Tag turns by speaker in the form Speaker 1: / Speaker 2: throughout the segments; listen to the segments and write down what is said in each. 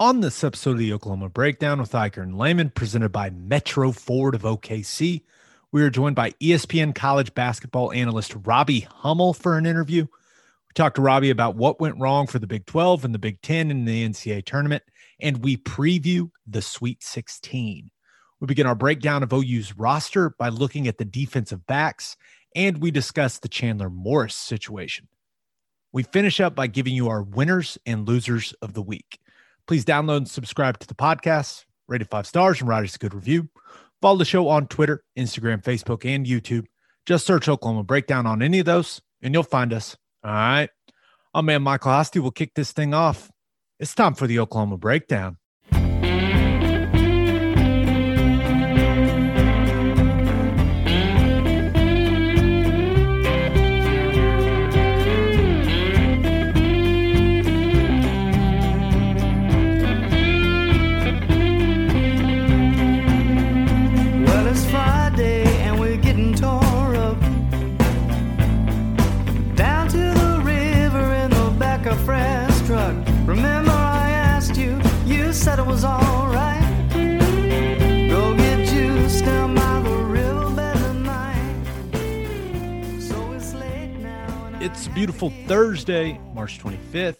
Speaker 1: On this episode of the Oklahoma Breakdown with Ikard and Lehman, presented by Metro Ford of OKC, we are joined by ESPN college basketball analyst Robbie Hummel for an interview. We talked to Robbie about what went wrong for the Big 12 and the Big 10 in the NCAA tournament, and we preview the Sweet 16. We begin our breakdown of OU's roster by looking at the defensive backs, and we discuss the Chandler Morris situation. We finish up by giving you our winners and losers of the week. Please download and subscribe to the podcast. Rate it five stars and write us a good review. Follow the show on Twitter, Instagram, Facebook, and YouTube. Just search Oklahoma Breakdown on any of those, and you'll find us. All right. I'm man Michael Hosty will kick this thing off. It's time for the Oklahoma Breakdown. Beautiful Thursday, March 25th,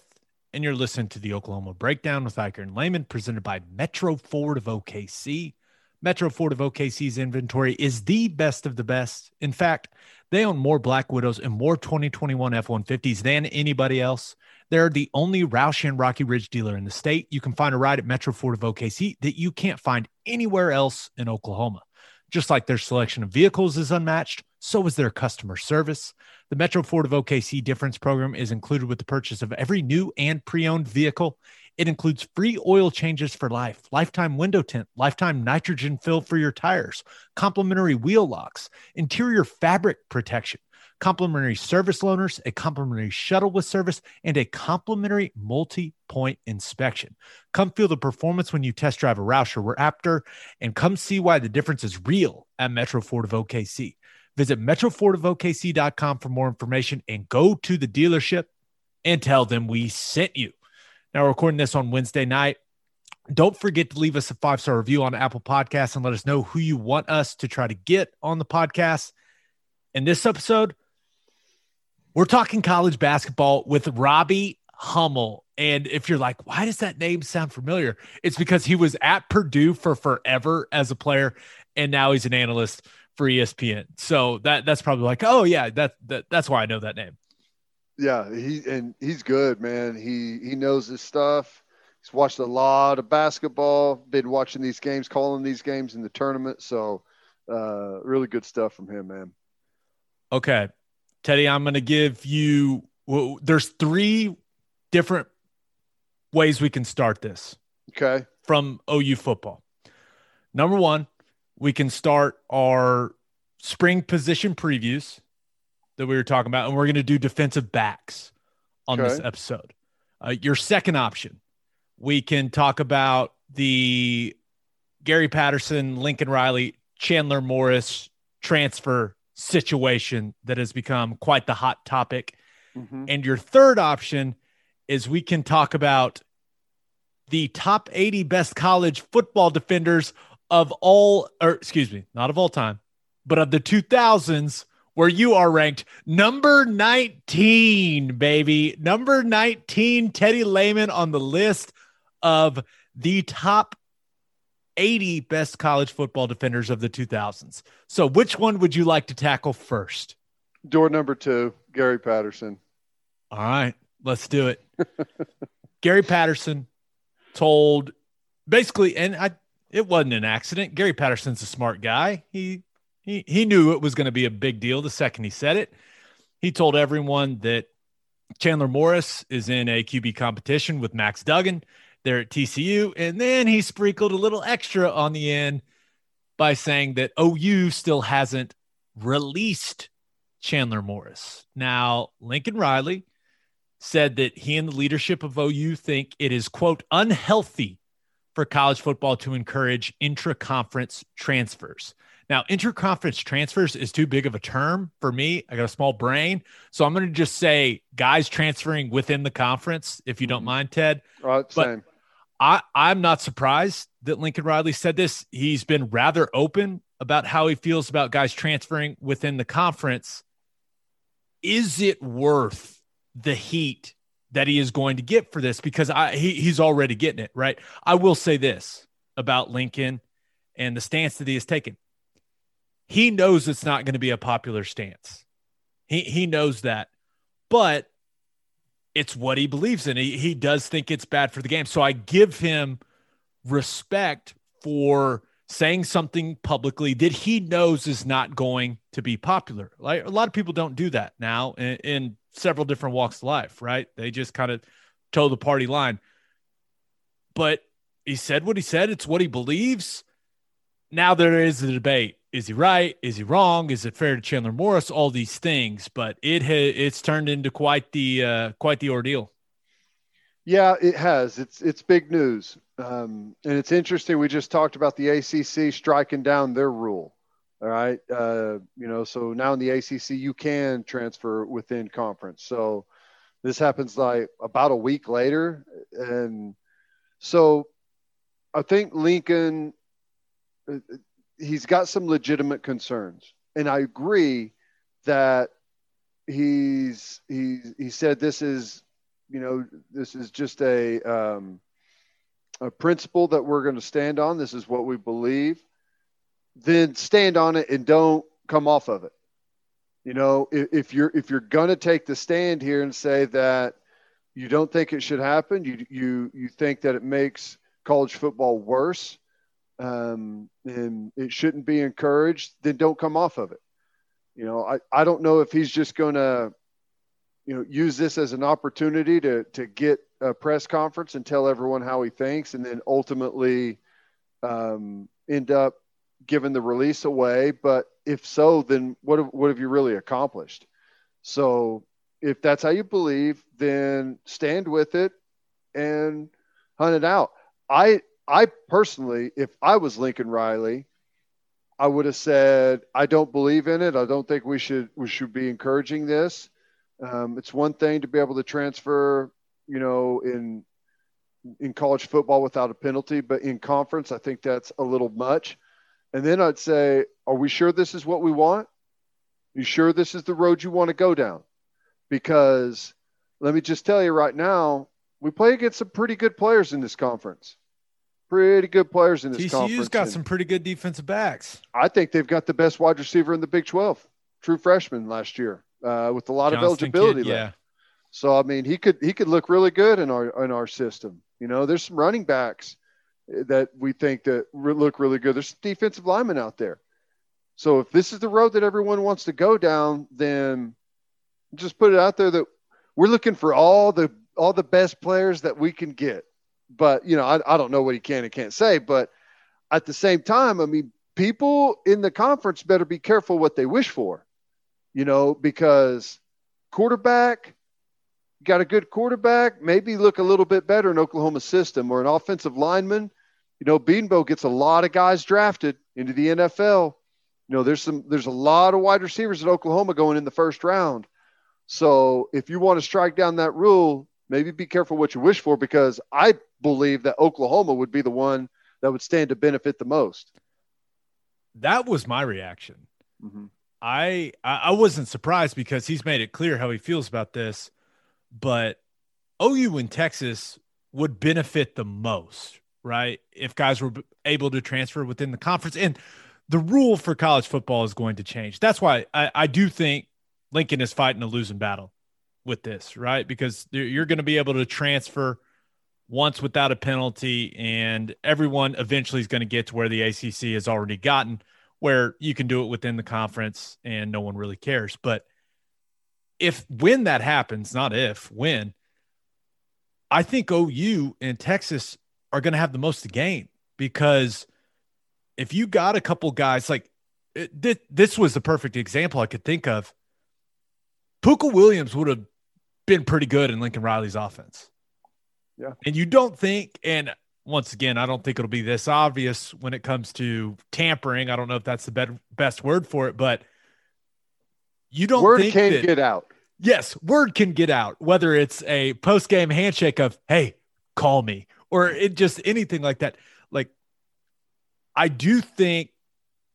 Speaker 1: and you're listening to the Oklahoma Breakdown with Ikard and Lehman, presented by Metro Ford of OKC. Metro Ford of OKC's inventory is the best of the best. In fact, they own more Black Widows and more 2021 F 150s than anybody else. They're the only Roush and Rocky Ridge dealer in the state. You can find a ride at Metro Ford of OKC that you can't find anywhere else in Oklahoma. Just like their selection of vehicles is unmatched, so is their customer service. The Metro Ford of OKC difference program is included with the purchase of every new and pre owned vehicle. It includes free oil changes for life, lifetime window tint, lifetime nitrogen fill for your tires, complimentary wheel locks, interior fabric protection, complimentary service loaners, a complimentary shuttle with service, and a complimentary multi point inspection. Come feel the performance when you test drive a Roush or Raptor and come see why the difference is real at Metro Ford of OKC. Visit metrofordofokc.com for more information and go to the dealership and tell them we sent you. Now, we're recording this on Wednesday night. Don't forget to leave us a five star review on Apple Podcasts and let us know who you want us to try to get on the podcast. In this episode, we're talking college basketball with Robbie Hummel. And if you're like, why does that name sound familiar? It's because he was at Purdue for forever as a player, and now he's an analyst for ESPN. So that that's probably like, oh yeah, that, that that's why I know that name.
Speaker 2: Yeah, he and he's good, man. He he knows his stuff. He's watched a lot of basketball, been watching these games, calling these games in the tournament. So uh really good stuff from him, man.
Speaker 1: Okay. Teddy, I'm gonna give you well, there's three different ways we can start this.
Speaker 2: Okay.
Speaker 1: From OU football. Number one, we can start our spring position previews that we were talking about, and we're going to do defensive backs on okay. this episode. Uh, your second option, we can talk about the Gary Patterson, Lincoln Riley, Chandler Morris transfer situation that has become quite the hot topic. Mm-hmm. And your third option is we can talk about the top 80 best college football defenders of all, or excuse me, not of all time, but of the 2000s, where you are ranked number 19, baby. Number 19, Teddy Lehman on the list of the top 80 best college football defenders of the 2000s. So, which one would you like to tackle first?
Speaker 2: Door number two, Gary Patterson.
Speaker 1: All right, let's do it. Gary Patterson told basically, and I it wasn't an accident. Gary Patterson's a smart guy. He he he knew it was going to be a big deal the second he said it. He told everyone that Chandler Morris is in a QB competition with Max Duggan. They're at TCU, and then he sprinkled a little extra on the end by saying that OU still hasn't released Chandler Morris. Now, Lincoln Riley said that he and the leadership of OU think it is quote unhealthy for college football to encourage intra-conference transfers. Now, intra-conference transfers is too big of a term for me. I got a small brain, so I'm going to just say guys transferring within the conference, if you don't mm-hmm. mind, Ted.
Speaker 2: Right,
Speaker 1: but
Speaker 2: same.
Speaker 1: I, I'm not surprised that Lincoln Riley said this. He's been rather open about how he feels about guys transferring within the conference. Is it worth the heat that he is going to get for this? Because I he, he's already getting it, right? I will say this about Lincoln and the stance that he has taken. He knows it's not going to be a popular stance. He he knows that. But it's what he believes in. He, he does think it's bad for the game. So I give him respect for saying something publicly that he knows is not going to be popular. Like a lot of people don't do that now in, in several different walks of life, right? They just kind of toe the party line. But he said what he said. It's what he believes. Now there is a debate is he right? Is he wrong? Is it fair to Chandler Morris? All these things, but it ha- it's turned into quite the uh, quite the ordeal.
Speaker 2: Yeah, it has. It's it's big news, um, and it's interesting. We just talked about the ACC striking down their rule. All right, uh, you know, so now in the ACC you can transfer within conference. So this happens like about a week later, and so I think Lincoln uh, he's got some legitimate concerns, and I agree that he's he he said this is you know this is just a um, a principle that we're going to stand on. This is what we believe. Then stand on it and don't come off of it. You know, if, if you're if you're to take the stand here and say that you don't think it should happen, you you you think that it makes college football worse, um, and it shouldn't be encouraged, then don't come off of it. You know, I, I don't know if he's just to, you know, use this as an opportunity to, to get a press conference and tell everyone how he thinks and then ultimately um, end up giving the release away. But if so, then what have, what have you really accomplished? So if that's how you believe, then stand with it and hunt it out. I I personally, if I was Lincoln Riley, I would have said, I don't believe in it. I don't think we should we should be encouraging this. Um, it's one thing to be able to transfer, you know, in in college football without a penalty, but in conference, I think that's a little much. And then I'd say, are we sure this is what we want? You sure this is the road you want to go down? Because let me just tell you right now, we play against some pretty good players in this conference pretty good players in this TCU's conference. TCU's
Speaker 1: got some pretty good defensive backs.
Speaker 2: I think they've got the best wide receiver in the Big 12, true freshman last year, uh, with a lot Johnston of eligibility kid, yeah. So I mean, he could he could look really good in our in our system. You know, there's some running backs that we think that look really good. There's defensive linemen out there. So if this is the road that everyone wants to go down, then just put it out there that we're looking for all the all the best players that we can get but you know, I, I don't know what he can and can't say. But at the same time, I mean, people in the conference better be careful what they wish for, you know, because quarterback, got a good quarterback, maybe look a little bit better in Oklahoma system or an offensive lineman. You know, Bedenbaugh gets a lot of guys drafted into the NFL. You know, there's some there's a lot of wide receivers at Oklahoma going in the first round. So if you want to strike down that rule, maybe be careful what you wish for because I believe that Oklahoma would be the one that would stand to benefit the most.
Speaker 1: That was my reaction. Mm-hmm. I I wasn't surprised because he's made it clear how he feels about this, but OU in Texas would benefit the most, right? If guys were able to transfer within the conference, and the rule for college football is going to change. That's why I, I do think Lincoln is fighting a losing battle with this, right? Because you're going to be able to transfer once without a penalty, and everyone eventually is going to get to where the ACC has already gotten, where you can do it within the conference and no one really cares. But if when that happens, not if, when, I think OU and Texas are going to have the most to gain because if you got a couple guys like it, this was the perfect example I could think of. Pooka Williams would have been pretty good in Lincoln Riley's offense.
Speaker 2: Yeah.
Speaker 1: And you don't think, and once again, I don't think it'll be this obvious when it comes to tampering. I don't know if that's the be- best word for it, but you don't
Speaker 2: word
Speaker 1: think
Speaker 2: can
Speaker 1: that,
Speaker 2: get out.
Speaker 1: Yes, word can get out, whether it's a post game handshake of, hey, call me, or it just anything like that. Like, I do think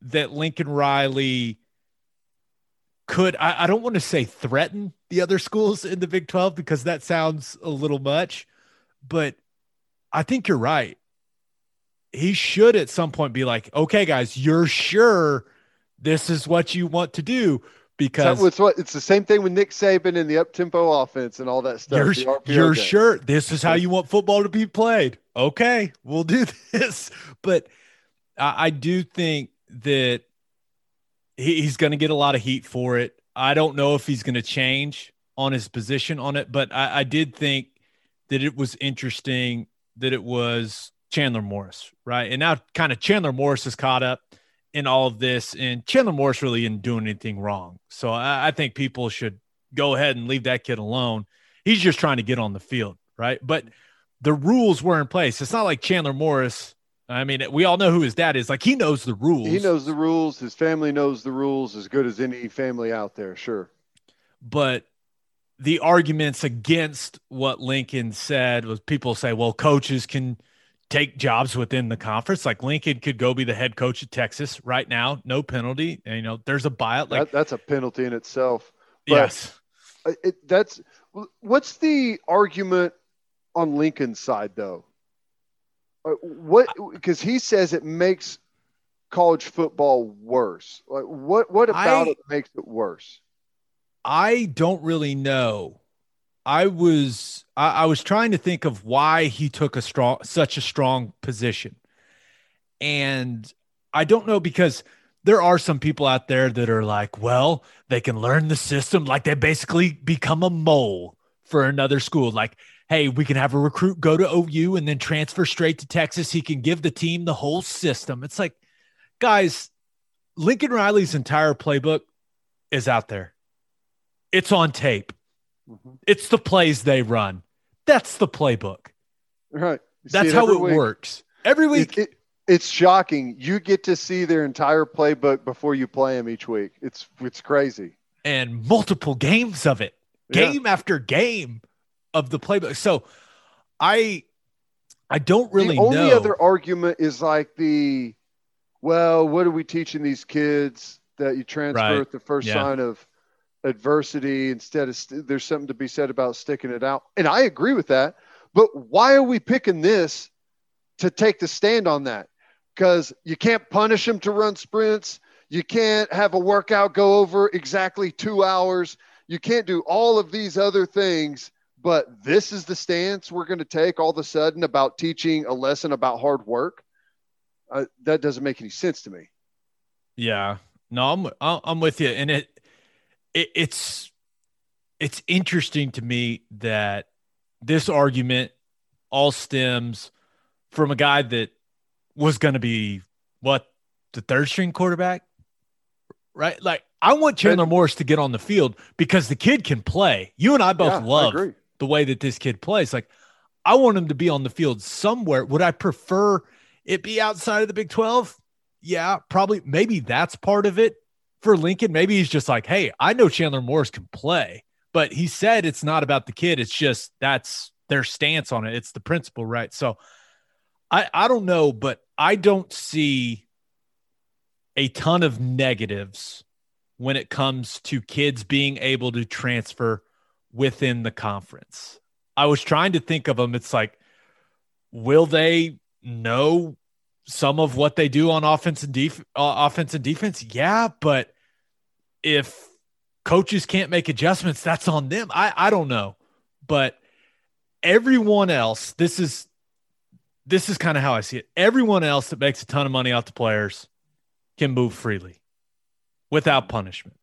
Speaker 1: that Lincoln Riley could, I, I don't want to say threaten the other schools in the Big 12 because that sounds a little much, but I think you're right. He should at some point be like, okay, guys, you're sure this is what you want to do because
Speaker 2: it's what it's the same thing with Nick Saban and the up tempo offense and all that stuff.
Speaker 1: You're, you're sure this is how you want football to be played. Okay, we'll do this. But I, I do think that he, he's going to get a lot of heat for it. I don't know if he's going to change on his position on it, but I, I did think that it was interesting that it was Chandler Morris, right? And now kind of Chandler Morris is caught up in all of this, and Chandler Morris really didn't do anything wrong. So I, I, think people should go ahead and leave that kid alone. He's just trying to get on the field, right? But the rules were in place. It's not like Chandler Morris. I mean, we all know who his dad is. Like he knows the rules.
Speaker 2: He knows the rules. His family knows the rules as good as any family out there, sure.
Speaker 1: But the arguments against what Lincoln said was people say, well, coaches can – take jobs within the conference. Like Lincoln could go be the head coach at Texas right now, no penalty. And, you know, there's a buyout. Like
Speaker 2: that, that's a penalty in itself. But
Speaker 1: yes,
Speaker 2: it, that's what's the argument on Lincoln's side though. Uh, what because he says it makes college football worse. Like what what about I, it makes it worse?
Speaker 1: I don't really know. I was I, I, was trying to think of why he took a strong such a strong position. And I don't know because there are some people out there that are like, well, they can learn the system like they basically become a mole for another school. Like, hey, we can have a recruit go to OU and then transfer straight to Texas. He can give the team the whole system. It's like, guys, Lincoln Riley's entire playbook is out there. It's on tape. Mm-hmm. It's the plays they run. That's the playbook.
Speaker 2: Right.
Speaker 1: You That's it how it week. works. Every week. It, it,
Speaker 2: it's shocking. You get to see their entire playbook before you play them each week. It's it's crazy.
Speaker 1: And multiple games of it. Game yeah. after game of the playbook. So I I don't really
Speaker 2: the only
Speaker 1: know.
Speaker 2: other argument is like the well, what are we teaching these kids that you transfer right. at the first yeah. sign of adversity instead of st- there's something to be said about sticking it out. And I agree with that. But why are we picking this to take the stand on that? Because you can't punish them to run sprints. You can't have a workout go over exactly two hours. You can't do all of these other things. But this is the stance we're going to take all of a sudden about teaching a lesson about hard work. Uh, that doesn't make any sense to me.
Speaker 1: Yeah, no, I'm I'm with you, and it it, it's it's interesting to me that this argument all stems from a guy that was going to be what the third string quarterback, right? Like I want Chandler Morris to get on the field because the kid can play. You and I both yeah, love I the way that this kid plays. Like I want him to be on the field somewhere. Would I prefer it be outside of the Big 12? Yeah, probably. Maybe that's part of it for Lincoln, maybe he's just like, hey, I know Chandler Morris can play, but he said it's not about the kid. It's just that's their stance on it. It's the principle, right? So I, I don't know, but I don't see a ton of negatives when it comes to kids being able to transfer within the conference. I was trying to think of them. It's like, will they know some of what they do on offense and def- uh, offense and defense? Yeah, but if coaches can't make adjustments, that's on them. I, I don't know. But everyone else, this is this is kind of how I see it. Everyone else that makes a ton of money off the players can move freely without punishment.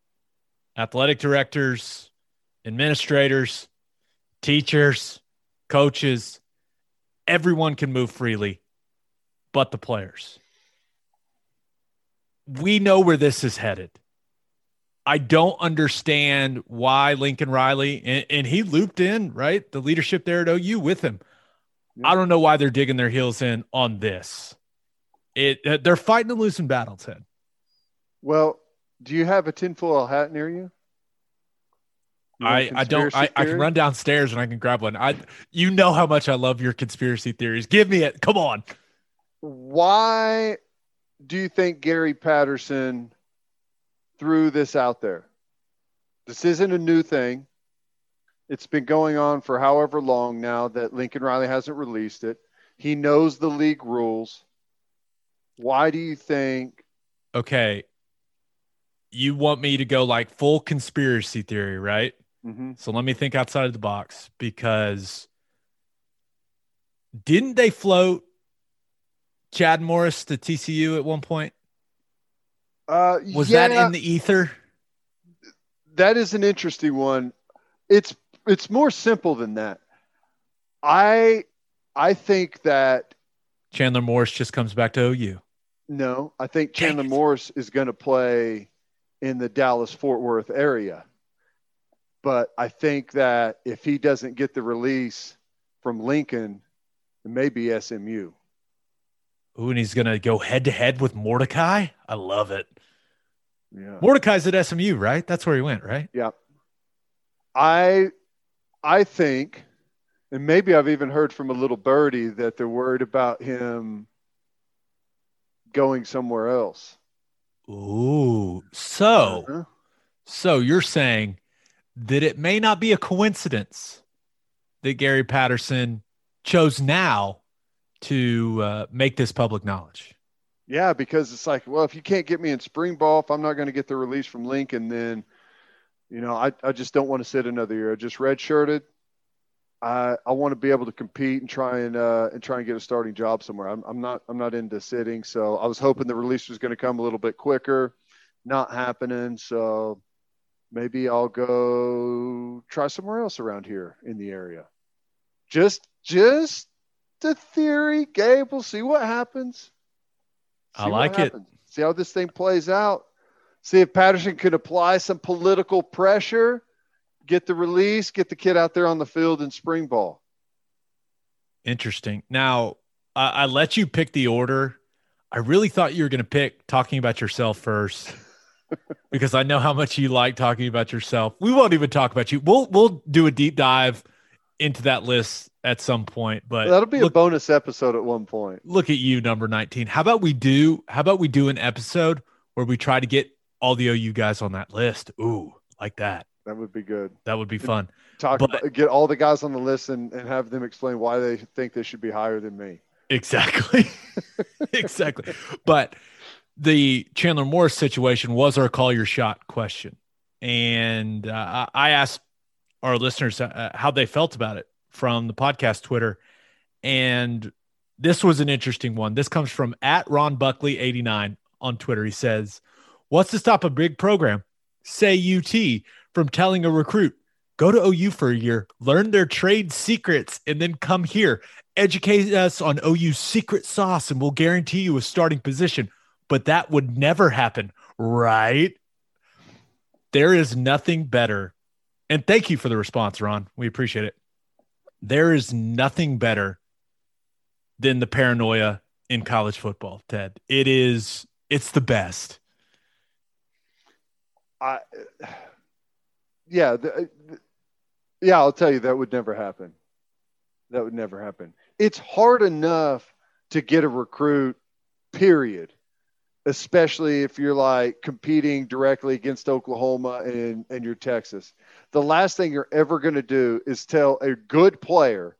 Speaker 1: Athletic directors, administrators, teachers, coaches, everyone can move freely but the players. We know where this is headed. I don't understand why Lincoln Riley and, and, he looped in right the leadership there at OU with him. Yeah. I don't know why they're digging their heels in on this. It uh, they're fighting a losing battle, Ted.
Speaker 2: Well, do you have a tinfoil hat near you?
Speaker 1: I, I don't I, I, can run downstairs and I can grab one. I you know how much I love your conspiracy theories. Give me it. Come on.
Speaker 2: Why do you think Gary Patterson threw this out there? This isn't a new thing. It's been going on for however long now that Lincoln Riley hasn't released it. He knows the league rules. Why do you think?
Speaker 1: Okay. You want me to go like full conspiracy theory, right? Mm-hmm. So let me think outside of the box because didn't they float Chad Morris to TCU at one point?
Speaker 2: Uh,
Speaker 1: was
Speaker 2: yeah,
Speaker 1: that in the ether?
Speaker 2: That is an interesting one. It's it's more simple than that. I I think that
Speaker 1: Chandler Morris just comes back to OU.
Speaker 2: No, I think Chandler Morris is going to play in the Dallas Fort Worth area. But I think that if he doesn't get the release from Lincoln, it may be SMU.
Speaker 1: Ooh, and he's going to go head to head with Mordecai. I love it.
Speaker 2: Yeah.
Speaker 1: Mordecai's at SMU, right? That's where he went, right?
Speaker 2: Yeah. I I think and maybe I've even heard from a little birdie that they're worried about him going somewhere else.
Speaker 1: Ooh. So uh-huh. so you're saying that it may not be a coincidence that Gary Patterson chose now to uh, make this public knowledge.
Speaker 2: Yeah, because it's like, well, if you can't get me in spring ball, if I'm not going to get the release from Lincoln, then, you know, I, I just don't want to sit another year. I just redshirted. I I want to be able to compete and try and uh, and try and get a starting job somewhere. I'm I'm not I'm not into sitting, so I was hoping the release was going to come a little bit quicker. Not happening, so maybe I'll go try somewhere else around here in the area. Just just a theory, Gabe. We'll see what happens.
Speaker 1: See I like it.
Speaker 2: See how this thing plays out. See if Patterson could apply some political pressure, get the release, get the kid out there on the field in spring ball.
Speaker 1: Interesting. Now, I, I let you pick the order. I really thought you were going to pick talking about yourself first. because I know how much you like talking about yourself. We won't even talk about you. We'll we'll do a deep dive into that list at some point, but
Speaker 2: that'll be look, a bonus episode at one point.
Speaker 1: Look at you, number 19. How about we do how about we do an episode where we try to get all the OU guys on that list? Ooh, like that.
Speaker 2: That would be good.
Speaker 1: That would be fun.
Speaker 2: Talk but, about, get all the guys on the list and, and have them explain why they think they should be higher than me.
Speaker 1: Exactly. exactly. But the Chandler Morris situation was our call your shot question. And uh, I asked our listeners uh, how they felt about it from the podcast Twitter. And this was an interesting one. This comes from at Ron Buckley 89 on Twitter. He says, What's to stop a big program, say UT, from telling a recruit, go to OU for a year, learn their trade secrets, and then come here, educate us on OU's secret sauce, and we'll guarantee you a starting position? But that would never happen, right? There is nothing better and thank you for the response, Ron. We appreciate it. There is nothing better than the paranoia in college football, Ted. It is it's the best.
Speaker 2: I yeah, the, yeah, I'll tell you that would never happen. That would never happen. It's hard enough to get a recruit, period especially if you're like competing directly against Oklahoma and, and you're Texas. The last thing you're ever going to do is tell a good player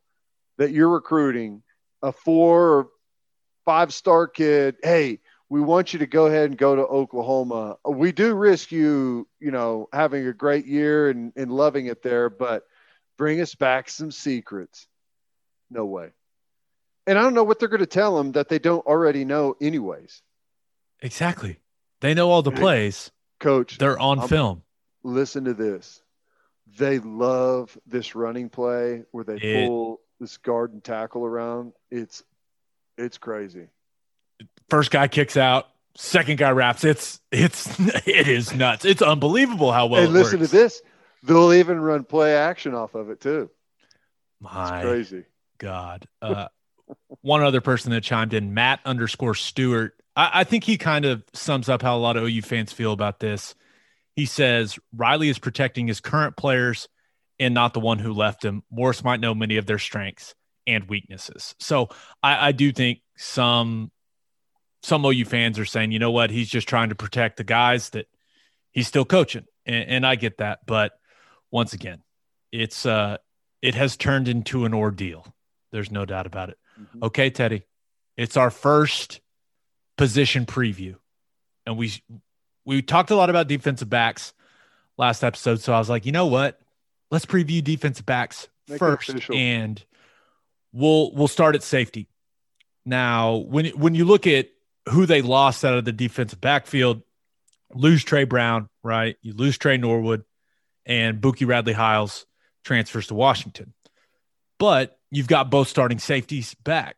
Speaker 2: that you're recruiting, a four or five star kid, hey, we want you to go ahead and go to Oklahoma. We do risk you, you know, having a great year and, and loving it there, but bring us back some secrets. No way. And I don't know what they're going to tell them that they don't already know, anyways.
Speaker 1: Exactly. They know all the plays.
Speaker 2: Coach,
Speaker 1: they're on I'm, film.
Speaker 2: Listen to this. They love this running play where they it, pull this guard and tackle around. It's it's crazy.
Speaker 1: First guy kicks out, second guy wraps. It's it's it is nuts. It's unbelievable how well.
Speaker 2: Hey, listen
Speaker 1: works.
Speaker 2: to this. They'll even run play action off of it too.
Speaker 1: My
Speaker 2: it's crazy.
Speaker 1: God. Uh, one other person that chimed in, Matt underscore Stewart, I, I think he kind of sums up how a lot of OU fans feel about this. He says Riley is protecting his current players and not the one who left him. Morris might know many of their strengths and weaknesses. So I, I do think some some OU fans are saying, you know what, he's just trying to protect the guys that he's still coaching, and, and I get that. But once again, it's uh, it has turned into an ordeal. There's no doubt about it. Mm-hmm. Okay, Teddy, it's our first position preview, and we we talked a lot about defensive backs last episode. So I was like, you know what, let's preview defensive backs Make first, and we'll we'll start at safety. Now, when when you look at who they lost out of the defensive backfield, lose Tre Brown, right? You lose Tre Norwood, and Buki Radley Hiles transfers to Washington. But you've got both starting safeties back.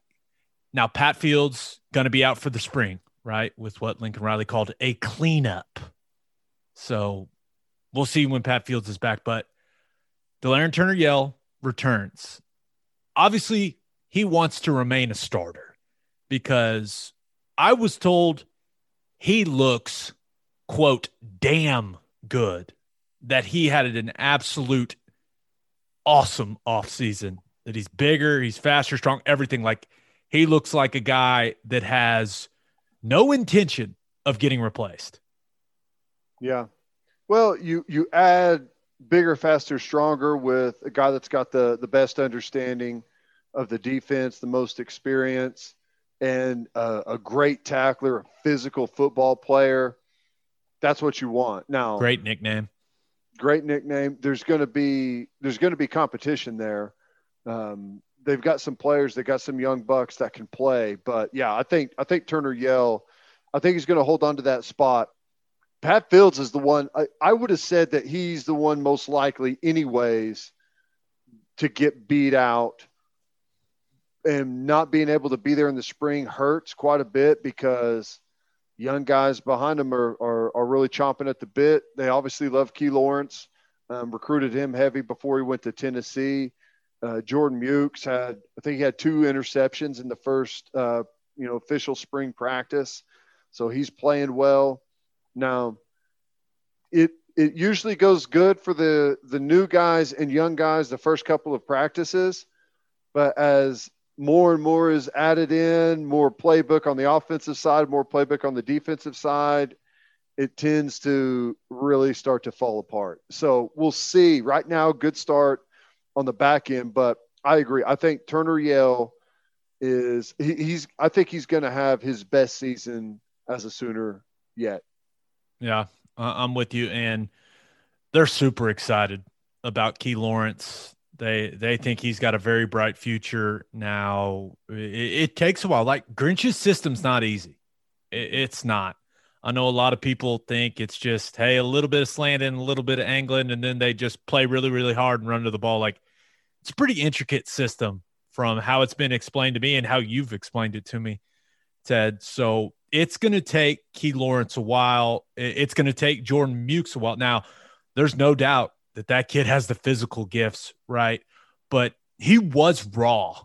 Speaker 1: Now, Pat Fields going to be out for the spring, right? With what Lincoln Riley called a cleanup. So we'll see when Pat Fields is back. But Delarrin Turner Yell returns. Obviously, he wants to remain a starter because I was told he looks, quote, damn good, that he had an absolute awesome offseason, that he's bigger, he's faster, strong, everything. Like he looks like a guy that has no intention of getting replaced.
Speaker 2: Yeah. Well, you you add bigger, faster, stronger with a guy that's got the the best understanding of the defense, the most experience and a, a great tackler, a physical football player. That's what you want. Now,
Speaker 1: great nickname.
Speaker 2: Great nickname. There's going to be there's going to be competition there. Um, they've got some players. They got some young bucks that can play. But yeah, I think I think Turner Yell. I think he's going to hold on to that spot. Pat Fields is the one. I, I would have said that he's the one most likely, anyways, to get beat out and not being able to be there in the spring hurts quite a bit because young guys behind him are, are, are really chomping at the bit. They obviously love Key Lawrence, um, recruited him heavy before he went to Tennessee. Uh, Jordan Mukes had, I think he had two interceptions in the first, uh, you know, official spring practice. So he's playing well. Now, it, it usually goes good for the, the new guys and young guys the first couple of practices. But as more and more is added in, more playbook on the offensive side, more playbook on the defensive side, it tends to really start to fall apart. So we'll see. Right now, good start on the back end, but I agree. I think Turner Yell is he, he's I think he's going to have his best season as a Sooner yet.
Speaker 1: Yeah, I'm with you, and they're super excited about Key Lawrence they they think he's got a very bright future. Now it, it takes a while. Like Grinch's system's not easy. It, it's not. I know a lot of people think it's just hey, a little bit of slanting, a little bit of angling, and then they just play really really hard and run to the ball. Like it's a pretty intricate system from how it's been explained to me and how you've explained it to me, Ted. So it's going to take Key Lawrence a while. It's going to take Jordan Mukes a while. Now, there's no doubt that that kid has the physical gifts, right? But he was raw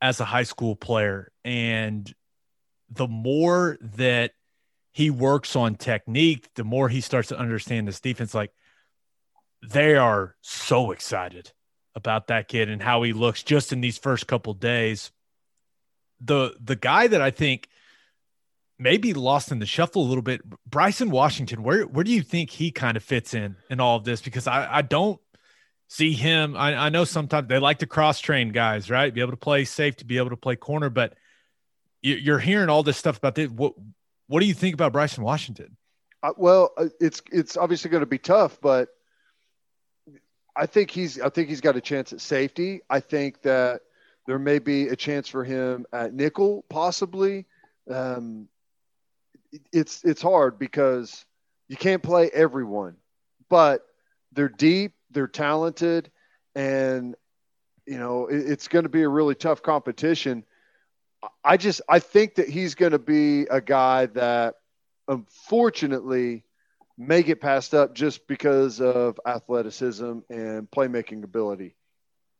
Speaker 1: as a high school player. And the more that he works on technique, the more he starts to understand this defense. Like they are so excited about that kid and how he looks just in these first couple days. The the guy that I think – maybe lost in the shuffle a little bit. Bryson Washington, where where do you think he kind of fits in in all of this? Because I, I don't see him. I, I know sometimes they like to cross train guys, right? Be able to play safe, to be able to play corner, but you, are hearing all this stuff about this. What what do you think about Bryson Washington?
Speaker 2: Uh, well, uh, it's it's obviously going to be tough, but I think he's I think he's got a chance at safety. I think that there may be a chance for him at nickel, possibly. Um, it's it's hard because you can't play everyone, but they're deep, they're talented, and you know it, it's going to be a really tough competition. I just I think that he's going to be a guy that unfortunately may get passed up just because of athleticism and playmaking ability.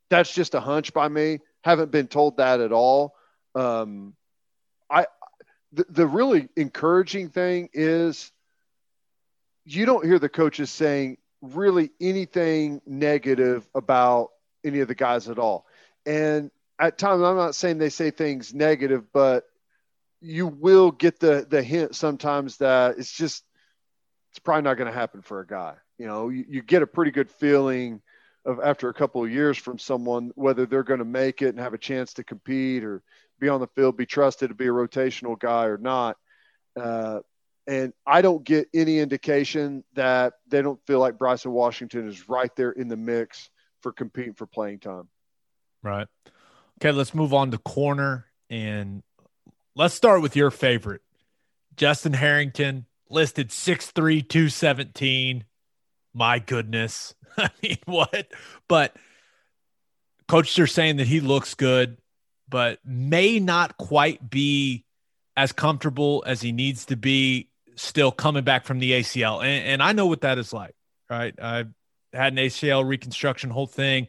Speaker 2: That's just a hunch by me. Haven't been told that at all. Um, I the, the really encouraging thing is you don't hear the coaches saying really anything negative about any of the guys at all. And at times, I'm not saying they say things negative, but you will get the the hint sometimes that it's just it's probably not going to happen for a guy. You know, you, you get a pretty good feeling of after a couple of years from someone whether they're going to make it and have a chance to compete or be on the field, be trusted to be a rotational guy or not. Uh, and I don't get any indication that they don't feel like Bryson Washington is right there in the mix for competing for playing time.
Speaker 1: Right. Okay, let's move on to corner and let's start with your favorite. Justin Harrington listed 6'3, 217. My goodness. I mean, what? But coaches are saying that he looks good, but may not quite be as comfortable as he needs to be still coming back from the ACL. And, and I know what that is like, right? I had an ACL reconstruction, whole thing,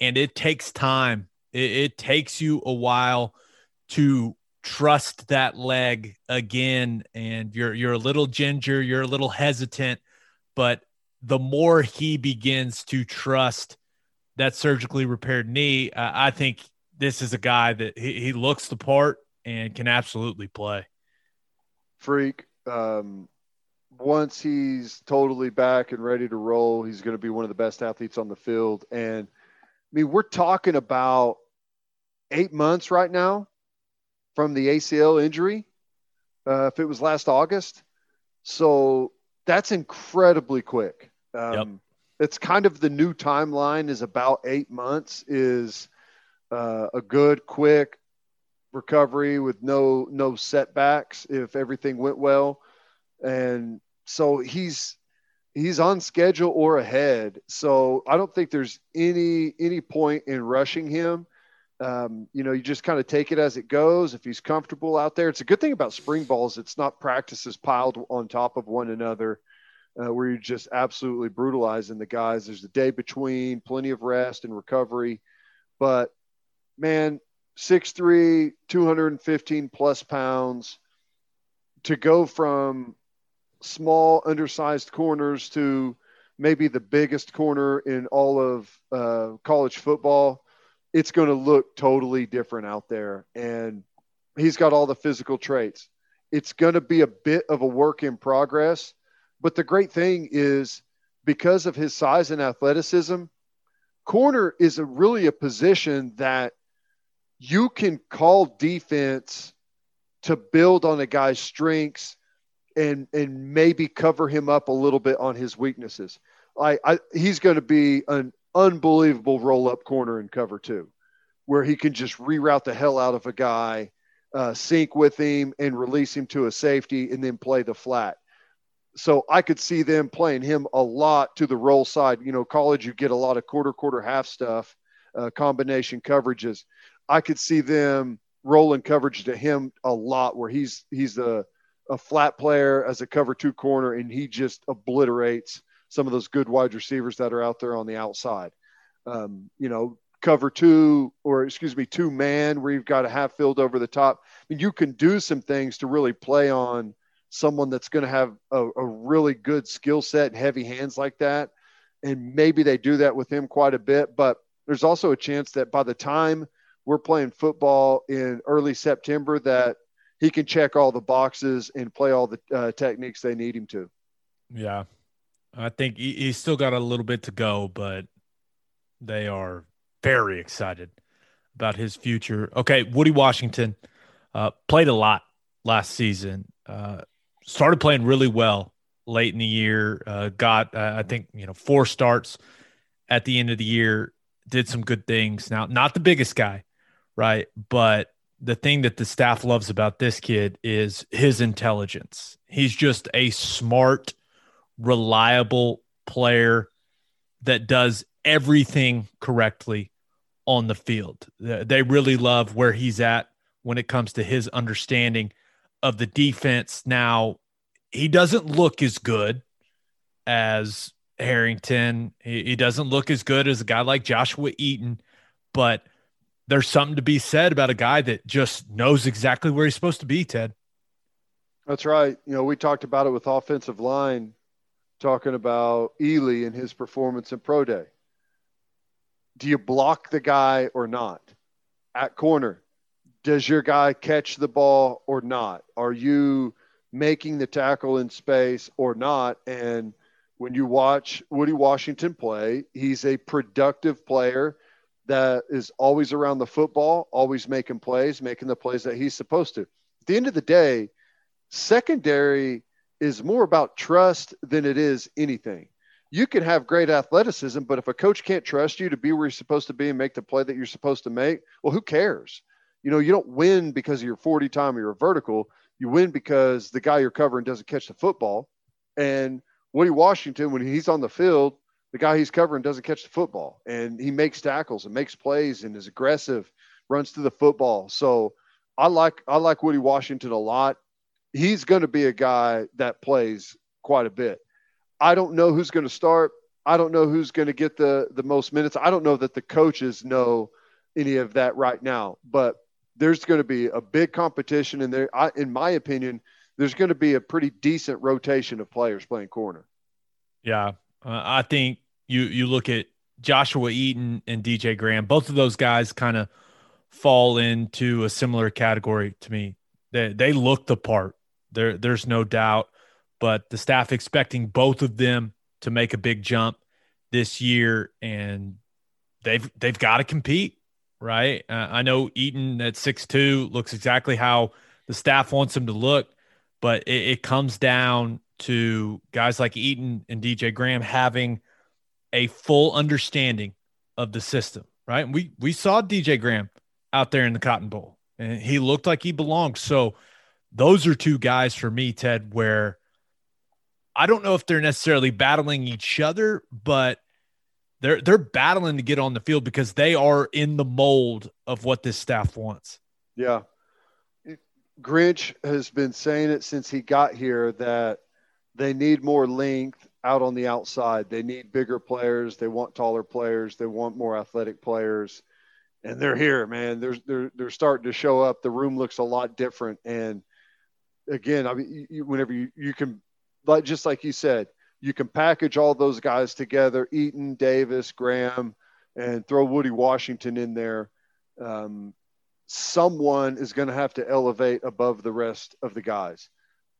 Speaker 1: and it takes time. It, it takes you a while to trust that leg again. And you're you're a little ginger, you're a little hesitant, but the more he begins to trust that surgically repaired knee, uh, I think this is a guy that he, he looks the part and can absolutely play.
Speaker 2: Freak. Um, once he's totally back and ready to roll, he's going to be one of the best athletes on the field. And I mean, we're talking about eight months right now from the ACL injury. Uh, if it was last August, so that's incredibly quick. Um, yep. It's kind of the new timeline is about eight months is uh, a good, quick recovery with no no setbacks if everything went well, and so he's he's on schedule or ahead. So I don't think there's any any point in rushing him. Um, you know, you just kind of take it as it goes. If he's comfortable out there, it's a good thing about spring balls. It's not practices piled on top of one another, uh, where you're just absolutely brutalizing the guys. There's a day between, plenty of rest and recovery. But man, 6'3, 215 plus pounds to go from small, undersized corners to maybe the biggest corner in all of uh, college football, it's going to look totally different out there. And he's got all the physical traits. It's going to be a bit of a work in progress. But the great thing is because of his size and athleticism, corner is a really a position that you can call defense to build on a guy's strengths and and maybe cover him up a little bit on his weaknesses. I, I he's going to be an unbelievable roll up corner in cover two, where he can just reroute the hell out of a guy, uh, sync with him, and release him to a safety, and then play the flat. So I could see them playing him a lot to the roll side. You know, college you get a lot of quarter, quarter, half stuff, uh, combination coverages. I could see them rolling coverage to him a lot, where he's he's a a flat player as a cover two corner, and he just obliterates some of those good wide receivers that are out there on the outside. Um, you know, cover two or excuse me, two man where you've got a half filled over the top. I mean, you can do some things to really play on someone that's going to have a, a really good skill set and heavy hands like that. And maybe they do that with him quite a bit, but there's also a chance that by the time we're playing football in early September that he can check all the boxes and play all the uh, techniques they need him to.
Speaker 1: Yeah. I think he, he's still got a little bit to go, but they are very excited about his future. Okay, Woodi Washington uh, played a lot last season. Uh, started playing really well late in the year. Uh, got uh, I think you know four starts at the end of the year. Did some good things. Now, not the biggest guy, right? But the thing that the staff loves about this kid is his intelligence. He's just a smart, reliable player that does everything correctly on the field. They really love where he's at when it comes to his understanding of the defense. Now, he doesn't look as good as Harrington. He, doesn't look as good as a guy like Joshua Eaton, but – there's something to be said about a guy that just knows exactly where he's supposed to be, Ted.
Speaker 2: That's right. You know, we talked about it with offensive line. Talking about Ealy and his performance in Pro Day. Do you block the guy or not? At corner, does your guy catch the ball or not? Are you making the tackle in space or not? And when you watch Woodi Washington play, he's a productive player that is always around the football, always making plays, making the plays that he's supposed to. At the end of the day, secondary is more about trust than it is anything. You can have great athleticism, but if a coach can't trust you to be where you're supposed to be and make the play that you're supposed to make, well, who cares? You know, you don't win because of your 40 time or your vertical. You win because the guy you're covering doesn't catch the football. And Woodi Washington, when he's on the field, the guy he's covering doesn't catch the football and he makes tackles and makes plays and is aggressive, runs to the football. So I like I like Woodi Washington a lot. He's going to be a guy that plays quite a bit. I don't know who's going to start. I don't know who's going to get the the most minutes. I don't know that the coaches know any of that right now, but there's going to be a big competition and there I, in my opinion there's going to be a pretty decent rotation of players playing corner.
Speaker 1: Yeah, uh, I think you you look at Joshua Eaton and DJ Graham. Both of those guys kind of fall into a similar category to me. They they look the part. There there's no doubt, but the staff expecting both of them to make a big jump this year, and they've they've got to compete, right? Uh, I know Eaton at six two looks exactly how the staff wants him to look, but it, it comes down to guys like Eaton and DJ Graham having a full understanding of the system, right? we we saw DJ Graham out there in the Cotton Bowl, and he looked like he belonged. So those are two guys for me, Ted, where I don't know if they're necessarily battling each other, but they're they're battling to get on the field because they are in the mold of what this staff wants.
Speaker 2: Yeah. Grinch has been saying it since he got here that they need more length out on the outside. They need bigger players. They want taller players. They want more athletic players. And they're here, man. They're they're they're starting to show up. The room looks a lot different. And again, I mean, you, whenever you, you can, like just like you said, you can package all those guys together: Eaton, Davis, Graham, and throw Woodi Washington in there. Um, someone is going to have to elevate above the rest of the guys.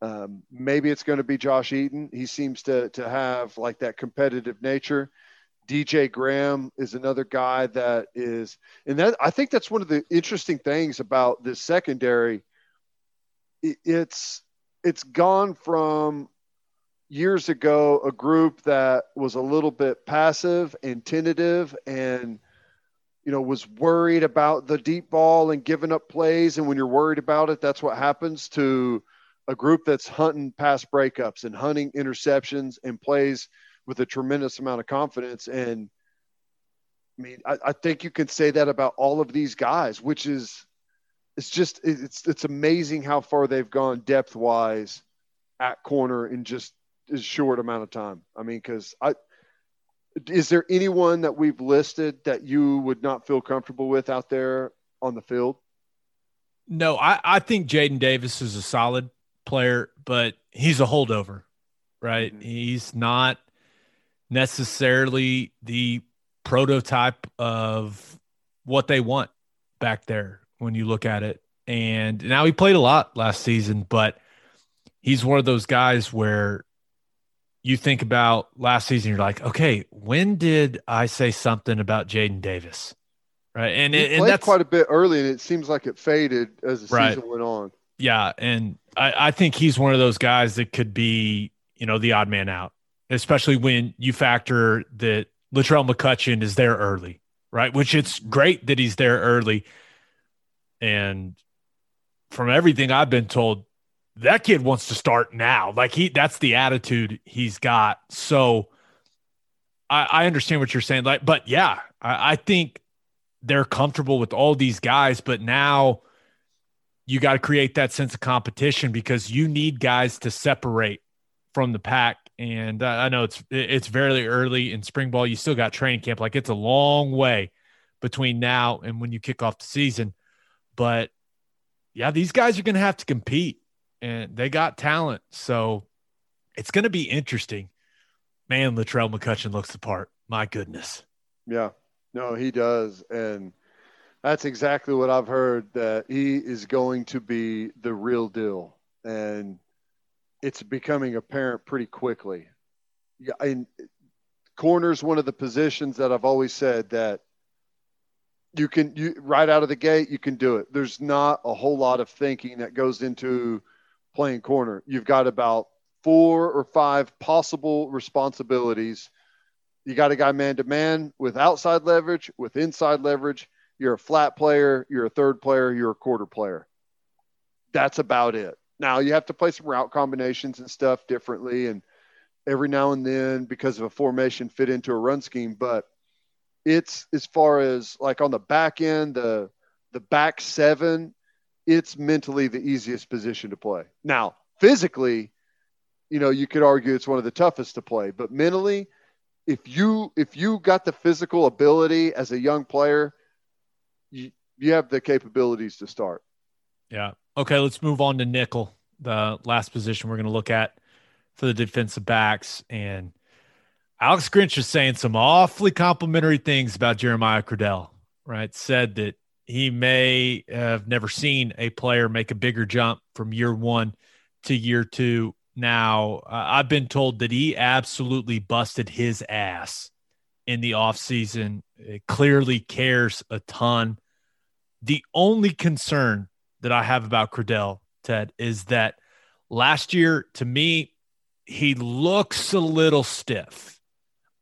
Speaker 2: Um, maybe it's going to be Josh Eaton. He seems to to have like that competitive nature. DJ Graham is another guy that is, and that I think that's one of the interesting things about this secondary. It's it's gone from years ago a group that was a little bit passive and tentative and you know was worried about the deep ball and giving up plays and when you're worried about it that's what happens to a group that's hunting pass breakups and hunting interceptions and plays with a tremendous amount of confidence. And I mean, I, I, think you can say that about all of these guys, which is it's just it's it's amazing how far they've gone depth wise at corner in just a short amount of time. I mean, because I is there anyone that we've listed that you would not feel comfortable with out there on the field?
Speaker 1: No, I, I think Jaden Davis is a solid player, but he's a holdover, right? Mm-hmm. He's not necessarily the prototype of what they want back there when you look at it. And now he played a lot last season, but he's one of those guys where you think about last season, you're like, okay, when did I say something about Jaden Davis? Right. And,
Speaker 2: he
Speaker 1: it, and
Speaker 2: that's quite a bit early, and it seems like it faded as the
Speaker 1: right.
Speaker 2: season went on.
Speaker 1: Yeah. And I, I think he's one of those guys that could be, you know, the odd man out, especially when you factor that Latrell McCutcheon is there early, right? Which it's great that he's there early. And from everything I've been told, that kid wants to start now. Like he that's the attitude he's got. So I, I understand what you're saying. Like, but yeah, I, I think they're comfortable with all these guys, but now you got to create that sense of competition because you need guys to separate from the pack. And I know it's it's very early in spring ball. You still got training camp. Like it's a long way between now and when you kick off the season. But yeah, these guys are going to have to compete, and they got talent. So it's going to be interesting man, Latrell McCutcheon looks the part. My goodness.
Speaker 2: Yeah, no, he does, and that's exactly what I've heard. That he is going to be the real deal, and it's becoming apparent pretty quickly. Yeah, and corner's one of the positions that I've always said that you can you right out of the gate you can do it. There's not a whole lot of thinking that goes into playing corner. You've got about four or five possible responsibilities. You got a guy man to man with outside leverage, with inside leverage. You're a flat player, you're a third player, you're a quarter player. That's about it. Now you have to play some route combinations and stuff differently, and every now and then because of a formation fit into a run scheme. But it's as far as like on the back end, the the back seven, it's mentally the easiest position to play. Now, physically, you know, you could argue it's one of the toughest to play, but mentally, if you if you got the physical ability as a young player, you you have the capabilities to start.
Speaker 1: Yeah. Okay, let's move on to nickel, the last position we're going to look at for the defensive backs. And Alex Grinch is saying some awfully complimentary things about Jeremiah Criddell, right? Said that he may have never seen a player make a bigger jump from year one to year two. Now, uh, I've been told that he absolutely busted his ass in the offseason. It clearly cares a ton. The only concern that I have about Criddell, Ted, is that last year, to me, he looks a little stiff.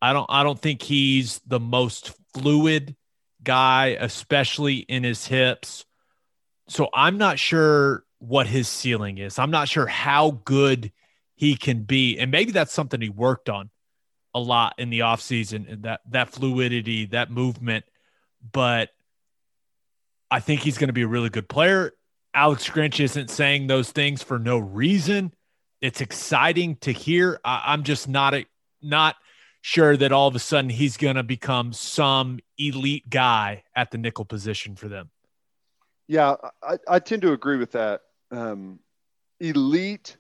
Speaker 1: I don't I don't think he's the most fluid guy, especially in his hips. So I'm not sure what his ceiling is. I'm not sure how good he can be. And maybe that's something he worked on a lot in the offseason, and that that fluidity, that movement. But I think he's going to be a really good player. Alex Grinch isn't saying those things for no reason. It's exciting to hear. I, am just not a, not sure that all of a sudden he's going to become some elite guy at the nickel position for them.
Speaker 2: Yeah, I, I tend to agree with that. Um, elite,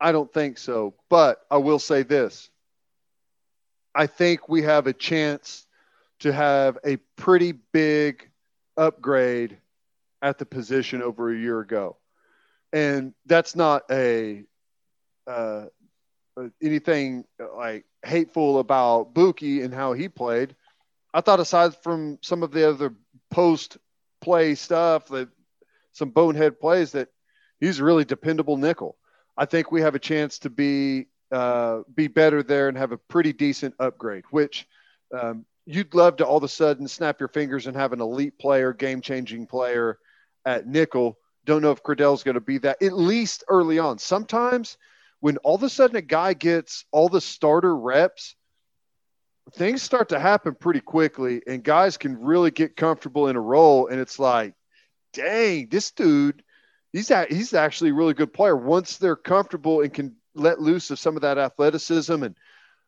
Speaker 2: I don't think so. But I will say this I think we have a chance to have a pretty big upgrade at the position over a year ago. And that's not a uh, anything like hateful about Buki and how he played. I thought aside from some of the other post play stuff, that some bonehead plays, that he's a really dependable nickel. I think we have a chance to be uh, be better there and have a pretty decent upgrade. Which um, you'd love to all of a sudden snap your fingers and have an elite player, game changing player at nickel. Don't know if Criddell's going to be that, at least early on. Sometimes when all of a sudden a guy gets all the starter reps, things start to happen pretty quickly, and guys can really get comfortable in a role. And it's like, dang, this dude, he's a, he's actually a really good player. Once they're comfortable and can let loose of some of that athleticism and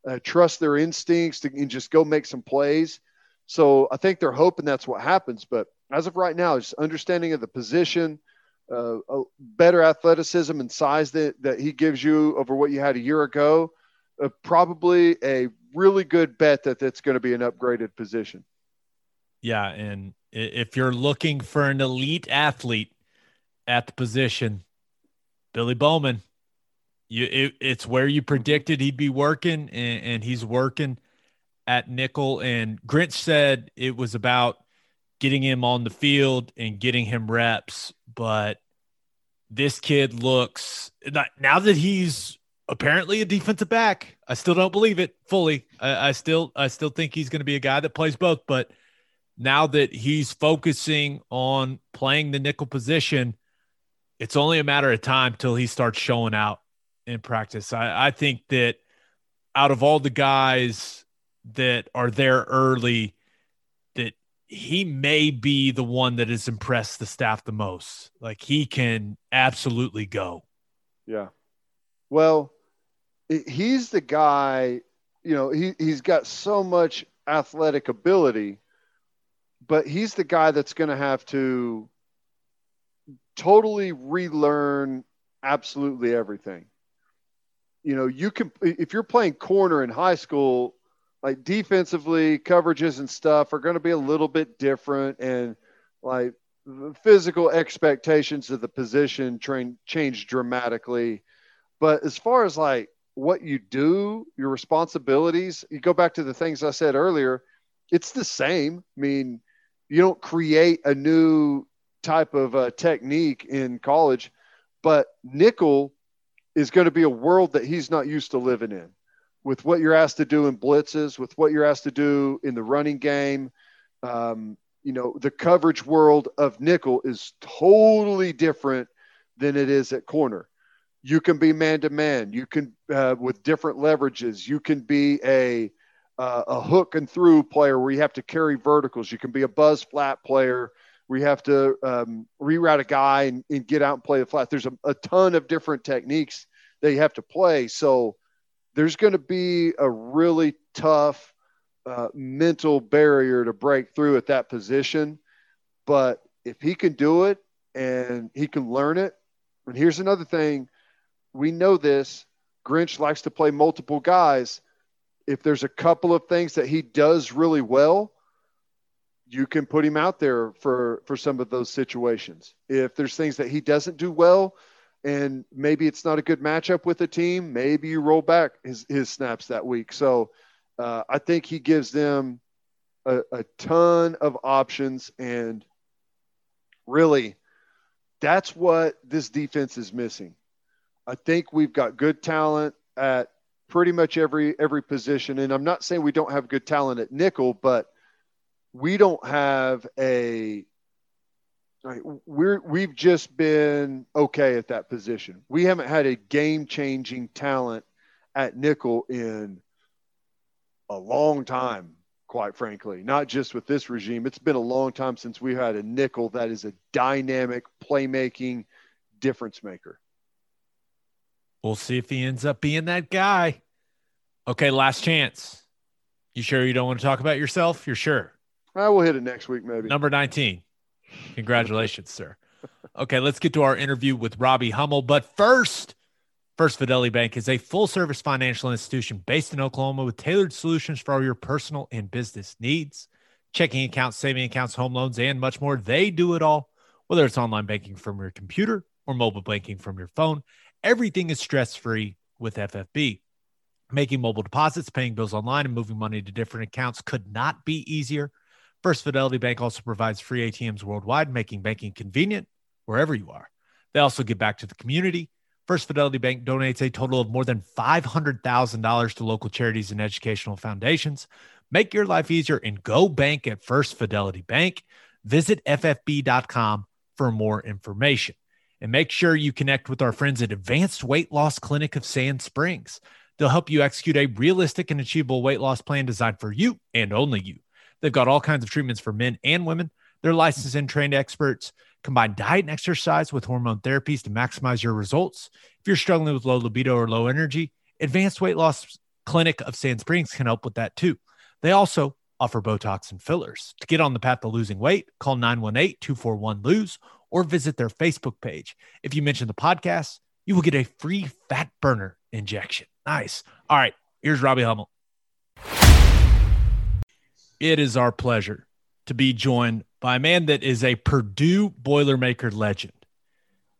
Speaker 2: uh, trust their instincts to, and just go make some plays. So I think they're hoping that's what happens. But as of right now, just understanding of the position, uh, better athleticism and size that, that he gives you over what you had a year ago, uh, probably a really good bet that that's going to be an upgraded position.
Speaker 1: Yeah. And if you're looking for an elite athlete at the position, Billy Bowman, you it, it's where you predicted he'd be working, and, and he's working at nickel. And Grinch said it was about getting him on the field and getting him reps. But this kid looks now that he's apparently a defensive back. I still don't believe it fully. I, I still I still think he's going to be a guy that plays both. But now that he's focusing on playing the nickel position, it's only a matter of time till he starts showing out in practice. I, I think that out of all the guys that are there early, he may be the one that has impressed the staff the most. Like he can absolutely go.
Speaker 2: Yeah. Well, he's the guy, you know, he, he's got so much athletic ability, but he's the guy that's going to have to totally relearn absolutely everything. you know, you can if you're playing corner in high school, like defensively, coverages and stuff are going to be a little bit different, and like physical expectations of the position train change dramatically. But as far as like what you do, your responsibilities, you go back to the things I said earlier, it's the same. I mean, you don't create a new type of uh, technique in college, but nickel is going to be a world that he's not used to living in with what you're asked to do in blitzes, with what you're asked to do in the running game. Um, you know, the coverage world of nickel is totally different than it is at corner. You can be man to man. You can, uh, with different leverages, you can be a, uh, a hook and through player where you have to carry verticals. You can be a buzz flat player where you have to um, reroute a guy and, and, get out and play the flat. There's a, a ton of different techniques that you have to play. So there's going to be a really tough uh, mental barrier to break through at that position. But if he can do it and he can learn it, and here's another thing we know this Grinch likes to play multiple guys. If there's a couple of things that he does really well, you can put him out there for for some of those situations. If there's things that he doesn't do well, and maybe it's not a good matchup with the team, maybe you roll back his his snaps that week. So uh, I think he gives them a, a ton of options, and really, that's what this defense is missing. I think we've got good talent at pretty much every every position, and I'm not saying we don't have good talent at nickel, but we don't have a we're we've just been okay at that position. We haven't had a game changing talent at nickel in a long time, quite frankly. Not just with this regime. It's been a long time since we had a nickel that is a dynamic playmaking difference maker.
Speaker 1: We'll see if he ends up being that guy. Okay, last chance. You sure you don't want to talk about yourself? You're sure?
Speaker 2: Uh, I will hit it next week, maybe.
Speaker 1: Number 19. Congratulations, sir. Okay, let's get to our interview with Robbie Hummel. But first, First Fidelity Bank is a full service financial institution based in Oklahoma with tailored solutions for all your personal and business needs. Checking accounts, saving accounts, home loans, and much more. They do it all. Whether it's online banking from your computer or mobile banking from your phone, everything is stress free with FFB. Making mobile deposits, paying bills online, and moving money to different accounts could not be easier. First Fidelity Bank also provides free ATMs worldwide, making banking convenient wherever you are. They also give back to the community First Fidelity Bank donates a total of more than $500,000 to local charities and educational foundations. Make your life easier and go bank at First Fidelity Bank. Visit ffb.com for more information. And make sure you connect with our friends at Advanced Weight Loss Clinic of Sand Springs. They'll help you execute a realistic and achievable weight loss plan designed for you and only you. They've got all kinds of treatments for men and women. They're licensed and trained experts. Combine diet and exercise with hormone therapies to maximize your results. If you're struggling with low libido or low energy, Advanced Weight Loss Clinic of Sand Springs can help with that too. They also offer Botox and fillers. To get on the path to losing weight, call 918 241 Lose or visit their Facebook page. If you mention the podcast, you will get a free fat burner injection. Nice. All right, here's Robbie Hummel. It is our pleasure to be joined by a man that is a Purdue Boilermaker legend.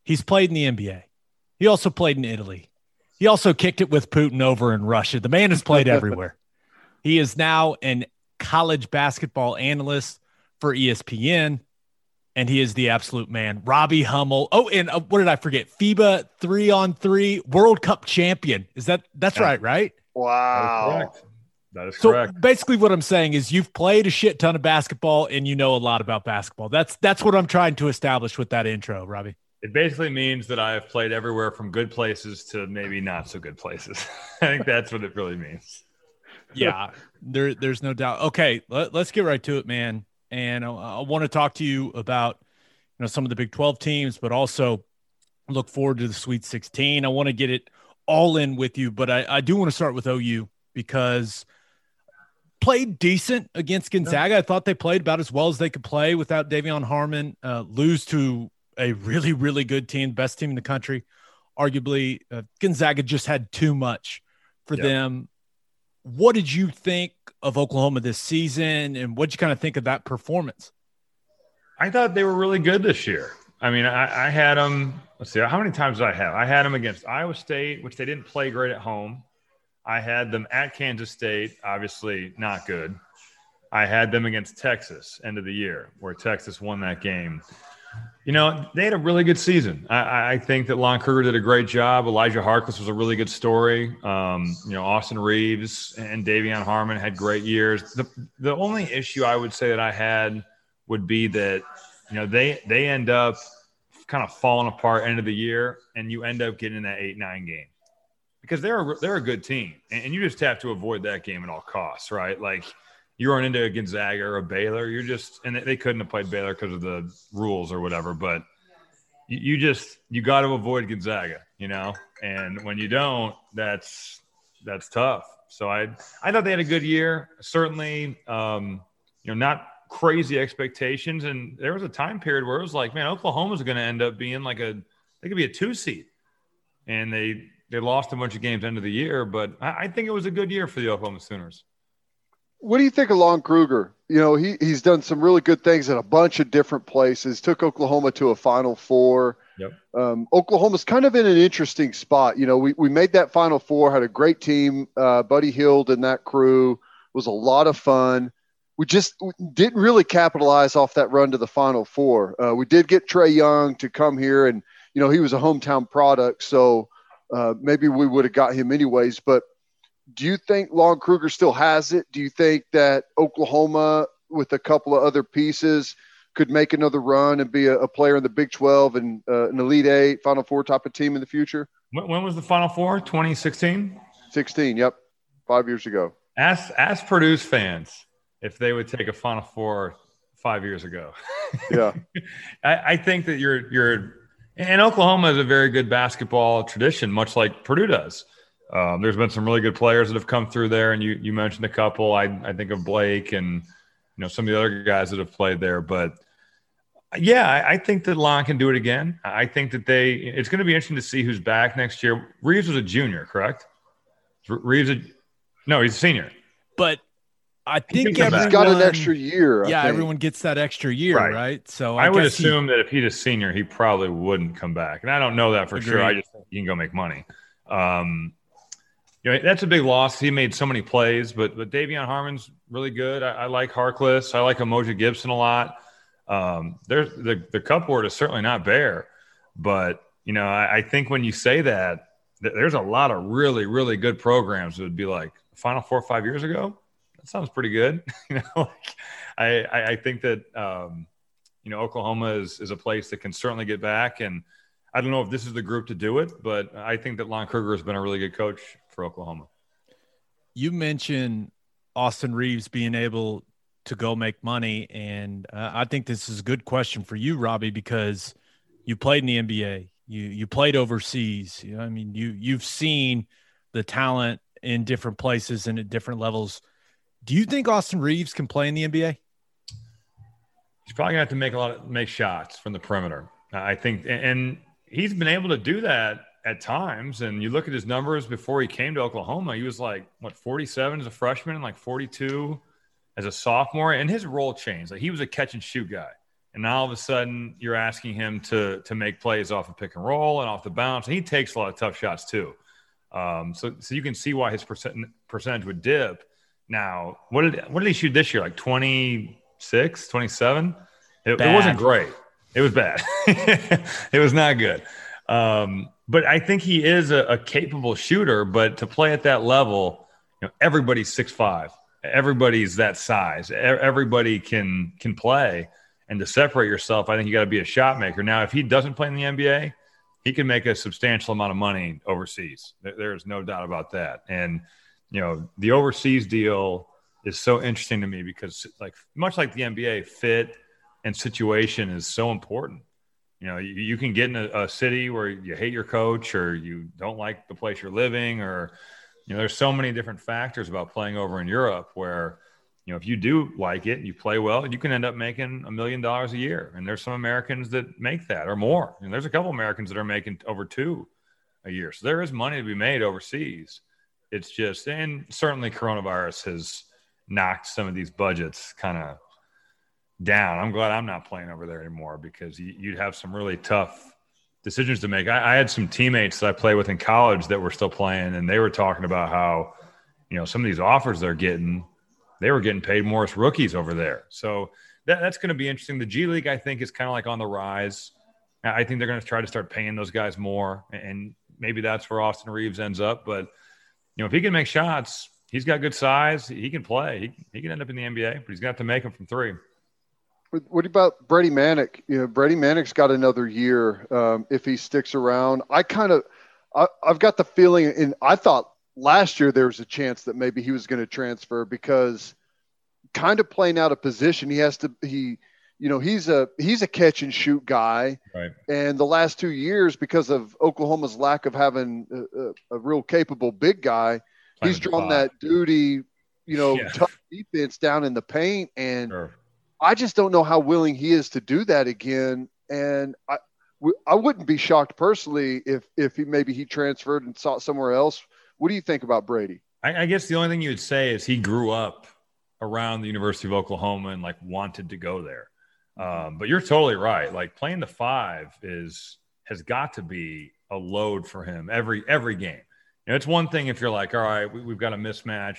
Speaker 1: He's played in the NBA. He also played in Italy. He also kicked it with Putin over in Russia. The man has played everywhere. he is now an college basketball analyst for ESPN, and he is the absolute man. Robbie Hummel. Oh, and uh, what did I forget? FIBA three on three World Cup champion. Is that that's yeah. right? Right?
Speaker 2: Wow.
Speaker 3: That is
Speaker 1: so
Speaker 3: correct.
Speaker 1: basically, what I'm saying is you've played a shit ton of basketball and you know a lot about basketball. That's that's what I'm trying to establish with that intro, Robbie.
Speaker 3: It basically means that I have played everywhere from good places to maybe not so good places. I think that's what it really means.
Speaker 1: Yeah, there, there's no doubt. Okay, let, us get right to it, man. And I, I want to talk to you about you know some of the Big 12 teams, but also look forward to the Sweet 16. I want to get it all in with you, but I, I do want to start with OU because – played decent against Gonzaga. I thought they played about as well as they could play without De'Vion Harmon. Uh, lose to a really, really good team, best team in the country. arguably uh, Gonzaga just had too much for yep. them. What did you think of Oklahoma this season, and what did you kind of think of that performance?
Speaker 3: I thought they were really good this year. I mean, I, I had them. Let's see, how many times did I have? I had them against Iowa State, which they didn't play great at home. I had them at Kansas State, obviously not good. I had them against Texas end of the year, where Texas won that game. You know, they had a really good season. I, I think that Lon Kruger did a great job. Elijah Harkless was a really good story. Um, you know, Austin Reaves and De'Vion Harmon had great years. The the only issue I would say that I had would be that you know they they end up kind of falling apart end of the year, and you end up getting in that eight nine game because they're a, they're a good team, and you just have to avoid that game at all costs, right? Like you run into a Gonzaga or a Baylor, you're just and they couldn't have played Baylor because of the rules or whatever, but you, you just you got to avoid Gonzaga, you know, and when you don't, that's that's tough. So I I thought they had a good year, certainly, um, you know, not crazy expectations, and there was a time period where it was like, man, Oklahoma's going to end up being like a they could be a two seed, and they they lost a bunch of games end of the year, but I, I think it was a good year for the Oklahoma Sooners.
Speaker 2: What do you think of Lon Kruger? You know, he, he's done some really good things in a bunch of different places. Took Oklahoma to a Final Four.
Speaker 3: Yep.
Speaker 2: Um, Oklahoma's kind of in an interesting spot. You know, we, we made that Final Four, had a great team. Uh, Buddy Hield and that crew was a lot of fun. We just didn't really capitalize off that run to the Final Four. Uh, we did get Trae Young to come here, and you know he was a hometown product, so uh, maybe we would have got him anyways. But do you think Lon Kruger still has it? Do you think that Oklahoma, with a couple of other pieces, could make another run and be a, a player in the Big 12 and uh, an Elite Eight, Final Four type of team in the future?
Speaker 3: When, when was the Final Four? 2016?
Speaker 2: 16, yep. Five years ago.
Speaker 3: Ask, ask Purdue's fans if they would take a Final Four five years ago.
Speaker 2: Yeah.
Speaker 3: I, I think that you're, you're, and Oklahoma has a very good basketball tradition, much like Purdue does. Um, there's been some really good players that have come through there, and you you mentioned a couple. I I think of Blake and you know some of the other guys that have played there. But yeah, I, I think that Lon can do it again. I think that they. It's going to be interesting to see who's back next year. Reaves was a junior, correct? Reaves, a, no, he's a senior.
Speaker 1: But I think he
Speaker 2: everyone, got an extra year.
Speaker 1: I yeah, think. everyone gets that extra year, right? right? So
Speaker 3: I, I would assume he, that if he's a senior, he probably wouldn't come back. And I don't know that for Agreed. sure. I just think he can go make money. Um, you know, that's a big loss. He made so many plays, but but De'Vion Harmon's really good. I, I like Harkless. I like Umoja Gibson a lot. Um, there's the the cupboard is certainly not bare, but you know, I, I think when you say that, th- there's a lot of really really good programs that would be like Final Four or five years ago. Sounds pretty good. you know, like, I, I I think that um, you know Oklahoma is is a place that can certainly get back and. I don't know if this is the group to do it, but I think that Lon Kruger has been a really good coach for Oklahoma.
Speaker 1: You mentioned Austin Reaves being able to go make money, and uh, I think this is a good question for you, Robbie, because you played in the NBA, you you played overseas. You know, I mean, you you've seen the talent in different places and at different levels. Do you think Austin Reaves can play in the NBA?
Speaker 3: He's probably gonna have to make a lot of make shots from the perimeter. I think, and he's been able to do that at times. And you look at his numbers before he came to Oklahoma, he was like, what, 47 as a freshman and like 42 as a sophomore. And his role changed. Like he was a catch and shoot guy. And now all of a sudden you're asking him to, to make plays off the pick and roll and off the bounce. And he takes a lot of tough shots too. Um, so, so you can see why his percent, percentage would dip. Now, what did, what did he shoot this year? Like 26, 27? It, it wasn't great. It was bad. it was not good. Um, but I think he is a, a, capable shooter. But to play at that level, you know, everybody's six five. Everybody's that size. Everybody can can play. And to separate yourself, I think you got to be a shot maker. Now, if he doesn't play in the NBA, he can make a substantial amount of money overseas. There is no doubt about that. And you know, the overseas deal is so interesting to me because, like, much like the NBA, fit and situation is so important. You know, you, you can get in a, a, city where you hate your coach or you don't like the place you're living, or, you know, there's so many different factors about playing over in Europe where, you know, if you do like it, and you play well, you can end up making a million dollars a year. And there's some Americans that make that or more. And there's a couple Americans that are making over two a year. So there is money to be made overseas. It's just, and certainly coronavirus has knocked some of these budgets kind of down. I'm glad I'm not playing over there anymore because you'd have some really tough decisions to make. I, I, had some teammates that I played with in college that were still playing, and they were talking about how, you know, some of these offers they're getting, they were getting paid more as rookies over there. So that, that's going to be interesting. The G League, I think, is kind of like on the rise. I think they're going to try to start paying those guys more, and maybe that's where Austin Reaves ends up. But you know, if he can make shots, he's got good size. He can play. He, he can end up in the NBA, but he's got to make them from three.
Speaker 2: What about Brady Manek? You know, Brady Manek's got another year um, if he sticks around. I kind of, I, have got the feeling, and I thought last year there was a chance that maybe he was going to transfer because kind of playing out of position. He has to, he, you know, he's a he's a catch and shoot guy,
Speaker 3: right.
Speaker 2: and the last two years because of Oklahoma's lack of having a, a, real capable big guy, Playing he's drawn that duty, you know, yeah. tough defense down in the paint and. Sure I just don't know how willing he is to do that again. And I, I wouldn't be shocked personally if if he maybe he transferred and sought somewhere else. What do you think about Brady?
Speaker 3: I, I guess the only thing you would say is he grew up around the University of Oklahoma and like wanted to go there. Um, but you're totally right. Like playing the five is has got to be a load for him every every game. You know, it's one thing if you're like, all right, we, have got a mismatch.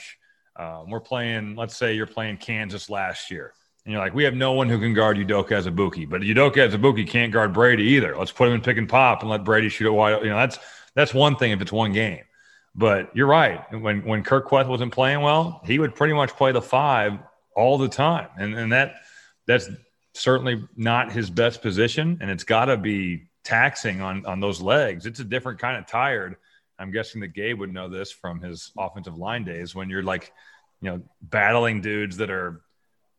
Speaker 3: Um, we're playing. Let's say you're playing Kansas last year and you're like, we have no one who can guard Udoka Azubuike, but Udoka Azubuike can't guard Brady either. Let's put him in pick and pop and let Brady shoot it wide. You know, that's that's one thing if it's one game. But you're right. When when Kur Kuath wasn't playing well, he would pretty much play the five all the time, and and that that's certainly not his best position, and it's got to be taxing on on those legs. It's a different kind of tired. I'm guessing that Gabe would know this from his offensive line days when you're like, you know, battling dudes that are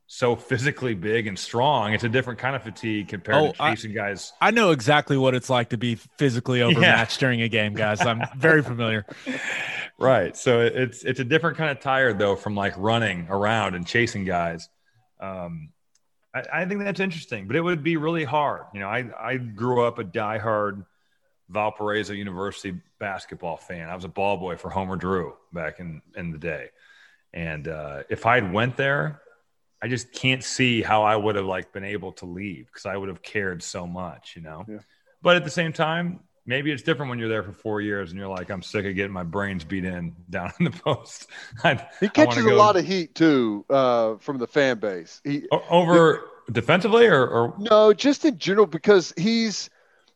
Speaker 3: so physically big and strong. It's a different kind of fatigue compared oh, to chasing I, guys.
Speaker 1: I know exactly what it's like to be physically overmatched yeah. during a game, guys. I'm very familiar.
Speaker 3: Right. So it's it's a different kind of tired though from like running around and chasing guys. Um, I, I, think that's interesting, but it would be really hard. You know, I I grew up a diehard Valparaiso University basketball fan. I was a ball boy for Homer Drew back in in the day, and uh, if I'd went there I just can't see how I would have like been able to leave because I would have cared so much, you know. Yeah. But at the same time, maybe it's different when you're there for four years and you're like, I'm sick of getting my brains beat in down in the post. I,
Speaker 2: he catches a lot of heat too uh, from the fan base. He,
Speaker 3: over defensively or, or,
Speaker 2: no, just in general because he's.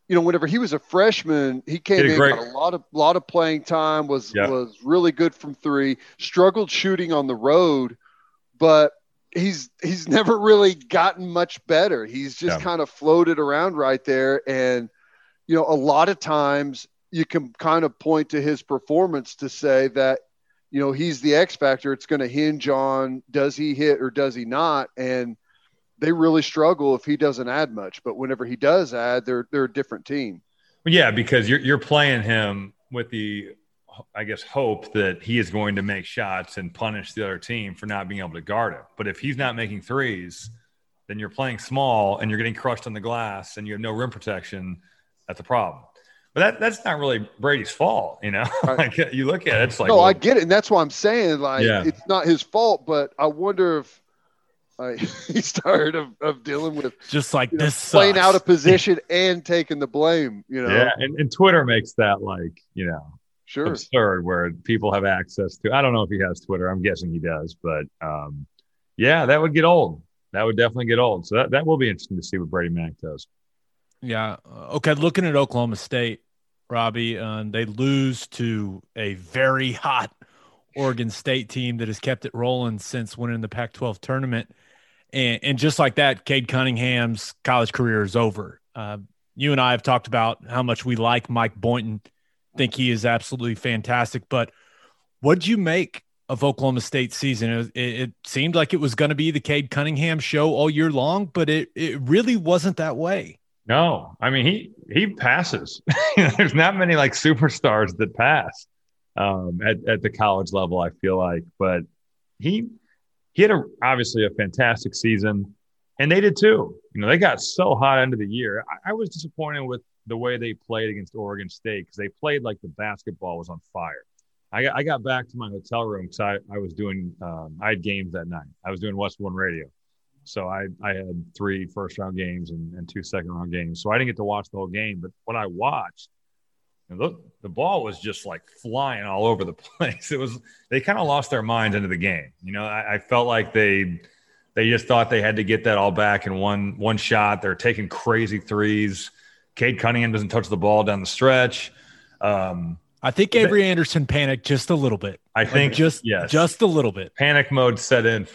Speaker 2: You know, whenever he was a freshman, he came in great, got a lot of lot of playing time. Was yeah. was really good from three. Struggled shooting on the road, but he's he's never really gotten much better. He's just yeah. kind of floated around right there, and you know, a lot of times you can kind of point to his performance to say that you know he's the X factor. It's going to hinge on does he hit or does he not, and they really struggle if he doesn't add much. But whenever he does add, they're they're a different team.
Speaker 3: Yeah, because you're you're playing him with the I guess, hope that he is going to make shots and punish the other team for not being able to guard him. But if he's not making threes, then you're playing small and you're getting crushed on the glass and you have no rim protection. That's a problem. But that, that's not really Brady's fault, you know. like you look at it, it's like
Speaker 2: no, well, I get it, and that's why I'm saying like yeah. it's not his fault. But I wonder if like, he's tired of, of dealing with
Speaker 1: just like
Speaker 2: you
Speaker 1: know, this
Speaker 2: playing out of position and taking the blame. You know,
Speaker 3: yeah, and, and Twitter makes that like you know
Speaker 2: sure.
Speaker 3: absurd where people have access to. I don't know if he has Twitter. I'm guessing he does, but um, yeah, that would get old. That would definitely get old. So that, that will be interesting to see what Brady Manek does.
Speaker 1: Yeah. Okay. Looking at Oklahoma State, Robbie, uh, they lose to a very hot Oregon State team that has kept it rolling since winning the Pac 12 tournament. And, and just like that, Cade Cunningham's college career is over. Uh, you and I have talked about how much we like Mike Boynton think he is absolutely fantastic. But what did you make of Oklahoma State season? It, it seemed like it was going to be the Cade Cunningham show all year long, but it, it really wasn't that way.
Speaker 3: No, I mean he he passes. There's not many like superstars that pass um, at at the college level. I feel like, but he he had a, obviously a fantastic season, and they did too. You know, they got so hot into the year. I, I was disappointed with the way they played against Oregon State because they played like the basketball was on fire. I got, I got back to my hotel room because I, I was doing um, I had games that night. I was doing Westwood One Radio, so I I had three first round games and, and two second round games. So I didn't get to watch the whole game. But what I watched, know, the, ball was just like flying all over the place. It was they kind of lost their minds into the game. You know, I, I felt like they they just thought they had to get that all back in one one shot. They're taking crazy threes. Cade Cunningham doesn't touch the ball down the stretch. Um,
Speaker 1: I think Avery Anderson panicked just a little bit.
Speaker 3: I think
Speaker 1: like just
Speaker 3: yes,
Speaker 1: just a little bit.
Speaker 3: Panic mode set in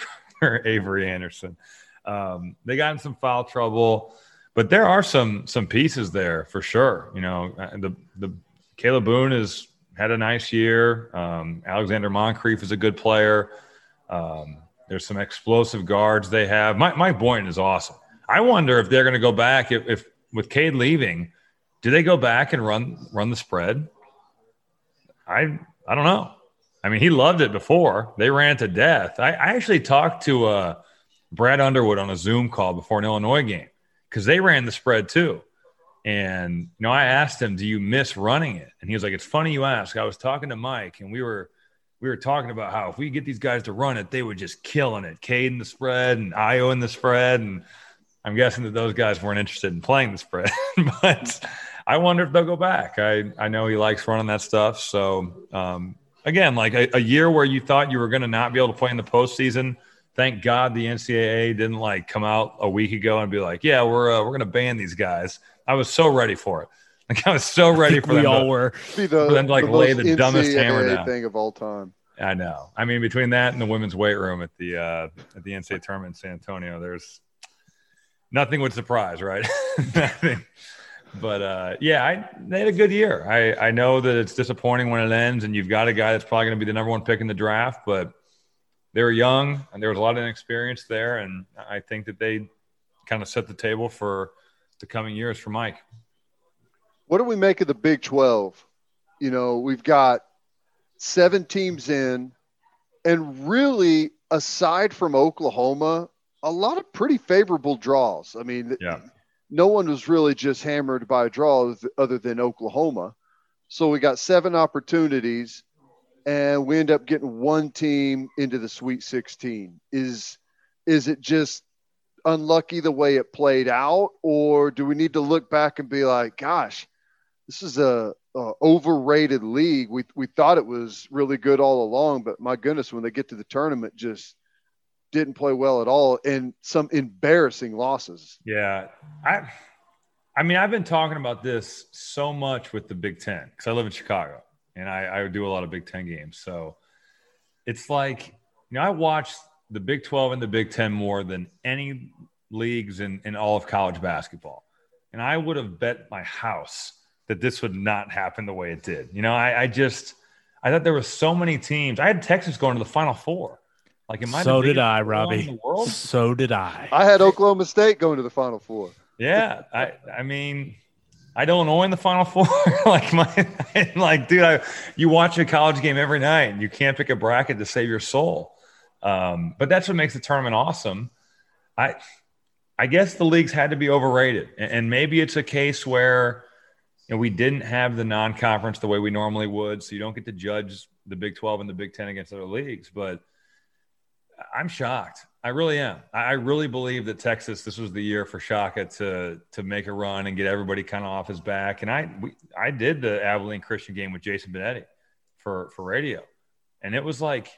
Speaker 3: Avery Anderson. Um, they got in some foul trouble, but there are some some pieces there for sure. You know, uh, the the Kalib Boone has had a nice year. Um, Alexander Moncrieffe is a good player. Um, there's some explosive guards they have. Mike, Mike Boynton is awesome. I wonder if they're going to go back if, if with Cade leaving, do they go back and run run the spread? I I don't know. I mean, he loved it before. They ran to death. I, I actually talked to uh, Brad Underwood on a Zoom call before an Illinois game because they ran the spread too. And you know, I asked him, "Do you miss running it?" And he was like, "It's funny you ask. I was talking to Mike, and we were we were talking about how if we get these guys to run it, they would just killing it. Cade in the spread and Ayo in the spread. And I'm guessing that those guys weren't interested in playing the spread. but I wonder if they'll go back. I, I know he likes running that stuff. So um, again, like a, a, year where you thought you were going to not be able to play in the postseason. Thank God the NCAA didn't like come out a week ago and be like, "Yeah, we're uh, we're going to ban these guys." I was so ready for it. Like I was so ready for them.
Speaker 1: we
Speaker 3: them.
Speaker 1: all
Speaker 3: to,
Speaker 1: were.
Speaker 2: Be the,
Speaker 3: for them to like
Speaker 2: the
Speaker 3: lay
Speaker 2: most
Speaker 3: the dumbest hammer down.
Speaker 2: thing of all time.
Speaker 3: I know. I mean, between that and the women's weight room at the uh, at the NCAA tournament in San Antonio, there's nothing would surprise, right? nothing. But uh, yeah, I, they had a good year. I, I know that it's disappointing when it ends, and you've got a guy that's probably going to be the number one pick in the draft, but they were young and there was a lot of inexperience there, and I think that they kind of set the table for the coming years for Mike.
Speaker 2: What do we make of the Big 12? You know, we've got seven teams in, and really, aside from Oklahoma, a lot of pretty favorable draws. I mean,
Speaker 3: yeah.
Speaker 2: No one was really just hammered by a draw other than Oklahoma. So we got seven opportunities, and we end up getting one team into the Sweet 16. Is is it just unlucky the way it played out, or do we need to look back and be like, gosh, this is a, a, overrated league. We we thought it was really good all along, but my goodness, when they get to the tournament, just didn't play well at all, and some embarrassing losses.
Speaker 3: Yeah, I, I mean, I've been talking about this so much with the Big Ten because I live in Chicago and I, I do a lot of Big Ten games. So it's like you know, I watch the Big Twelve and the Big Ten more than any leagues in in all of college basketball, and I would have bet my house that this would not happen the way it did. You know, I, I just I thought there were so many teams. I had Texas going to the Final Four. Like, am I
Speaker 1: so did I, Robbie. So did I.
Speaker 2: I had Oklahoma State going to the Final Four.
Speaker 3: Yeah, I I mean, I had Illinois in the Final Four. like my like, dude, I, you watch a college game every night, and you can't pick a bracket to save your soul. Um, but that's what makes the tournament awesome. I I guess the leagues had to be overrated, and, and maybe it's a case where and we didn't have the non-conference the way we normally would, so you don't get to judge the Big 12 and the Big 10 against other leagues. But I'm shocked. I really am. I really believe that Texas, this was the year for Shaka to to make a run and get everybody kind of off his back. And I we, I did the Abilene Christian game with Jason Benetti for for radio, and it was like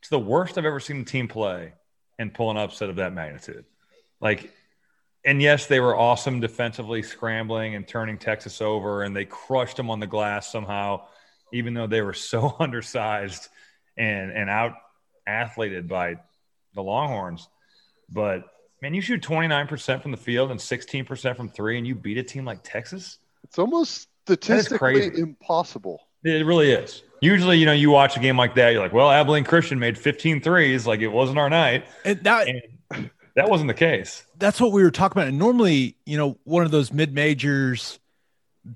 Speaker 3: it's the worst I've ever seen a team play and pull an upset of that magnitude. Like and yes, they were awesome defensively, scrambling and turning Texas over, and they crushed them on the glass somehow, even though they were so undersized and and out athleted by the Longhorns. But man, you shoot 29% from the field and 16% from three, and you beat a team like Texas.
Speaker 2: It's almost statistically impossible.
Speaker 3: It really is. Usually, you know, you watch a game like that, you're like, well, Abilene Christian made 15 threes. Like it wasn't our night.
Speaker 1: And that,
Speaker 3: and that wasn't the case.
Speaker 1: That's what we were talking about. And normally, you know, one of those mid majors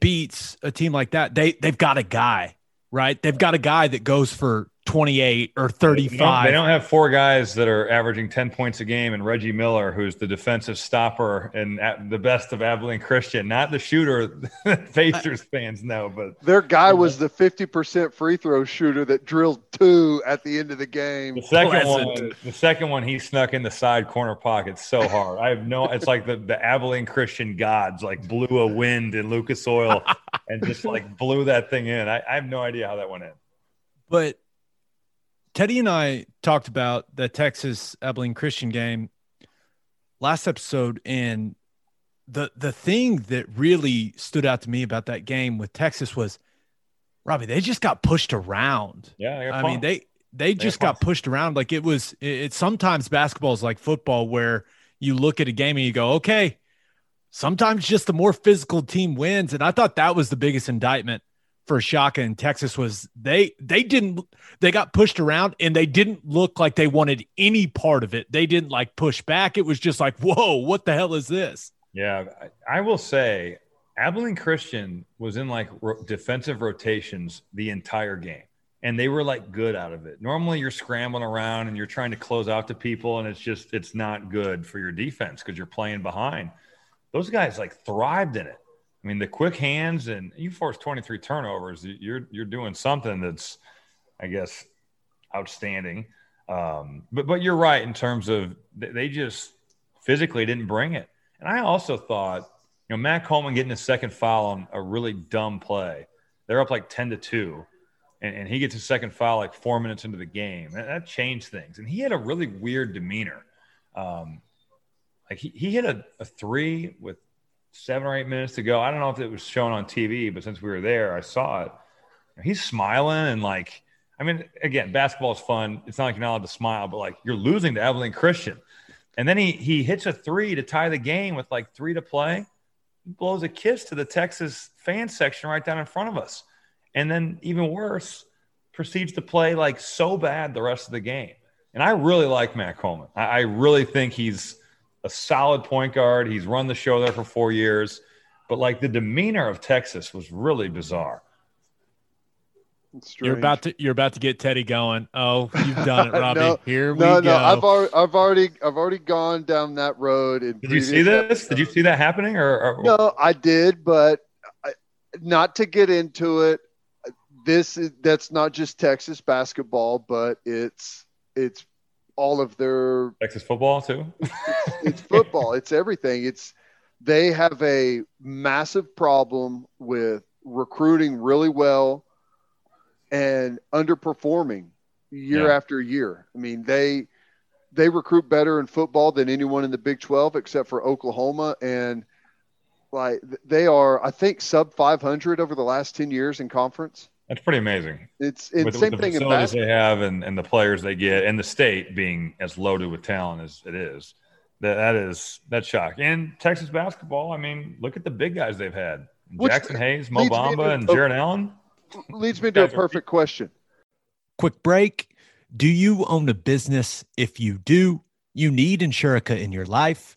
Speaker 1: beats a team like that. They they've got a guy, right? They've got a guy that goes for 28 or 35.
Speaker 3: They don't, they don't, have four guys that are averaging 10 points a game and Reggie Miller, who's the defensive stopper and the best of Abilene Christian, not the shooter Pacers fans know, but
Speaker 2: their guy was the 50% free throw shooter that drilled two at the end of the game.
Speaker 3: The second Pleasant. one, the second one, he snuck in the side corner pocket so hard. I have no, it's like the, the Abilene Christian gods like blew a wind in Lucas Oil and just like blew that thing in. I, I have no idea how that went in.
Speaker 1: But Teddy and I talked about the Texas Abilene Christian game last episode, and the the thing that really stood out to me about that game with Texas was Robbie. They just got pushed around.
Speaker 3: Yeah,
Speaker 1: I mean they they just got pushed around. Like it was. It, it sometimes basketball is like football, where you look at a game and you go, okay. Sometimes just the more physical team wins, and I thought that was the biggest indictment for Shaka in Texas was they they didn't they got pushed around and they didn't look like they wanted any part of it. They didn't like push back. It was just like, whoa, what the hell is this?
Speaker 3: Yeah, I will say Abilene Christian was in like ro- defensive rotations the entire game, and they were like good out of it. Normally, you're scrambling around and you're trying to close out to people, and it's just it's not good for your defense because you're playing behind. Those guys like thrived in it. I mean, the quick hands and you force 23 turnovers. You're you're doing something that's, I guess, outstanding. Um, but but you're right in terms of they just physically didn't bring it. And I also thought, you know, Matt Coleman getting a second foul on a really dumb play. They're up like 10 to two, and, and he gets a second foul like four minutes into the game. That, that changed things. And he had a really weird demeanor. Um, like he, he hit a, a three with seven or eight minutes to go. I don't know if it was shown on TV, but since we were there, I saw it. He's smiling and like, I mean, again, basketball is fun. It's not like you're not allowed to smile, but like you're losing to Abilene Christian. And then he he hits a three to tie the game with like three to play. He blows a kiss to the Texas fan section right down in front of us. And then even worse, proceeds to play like so bad the rest of the game. And I really like Matt Coleman. I, I really think he's a solid point guard. He's run the show there for four years, but like the demeanor of Texas was really bizarre.
Speaker 1: You're about to you're about to get Teddy going. Oh, you've done it, Robbie.
Speaker 2: no,
Speaker 1: Here we
Speaker 2: no,
Speaker 1: go.
Speaker 2: No, I've already I've already I've already gone down that road.
Speaker 3: did you see this? Episodes. Did you see that happening? Or, or,
Speaker 2: no, I did, but I, not to get into it. This is that's not just Texas basketball, but it's it's all of their
Speaker 3: Texas football too.
Speaker 2: it's, it's football. It's everything. It's they have a massive problem with recruiting really well and underperforming year yeah. after year. I mean, they they recruit better in football than anyone in the Big 12 except for Oklahoma and like they are I think sub 500 over the last 10 years in conference.
Speaker 3: That's pretty amazing.
Speaker 2: It's, it's
Speaker 3: with,
Speaker 2: same
Speaker 3: with
Speaker 2: the thing
Speaker 3: facilities they have and, and the players they get and the state being as loaded with talent as it is. That that is that's shocking. And Texas basketball, I mean, look at the big guys they've had. Which Jaxson Hayes, Mo Bamba, and Jarrett Allen.
Speaker 2: Leads me to a perfect question.
Speaker 1: Quick break. Do you own a business? If you do, you need Insurica in your life.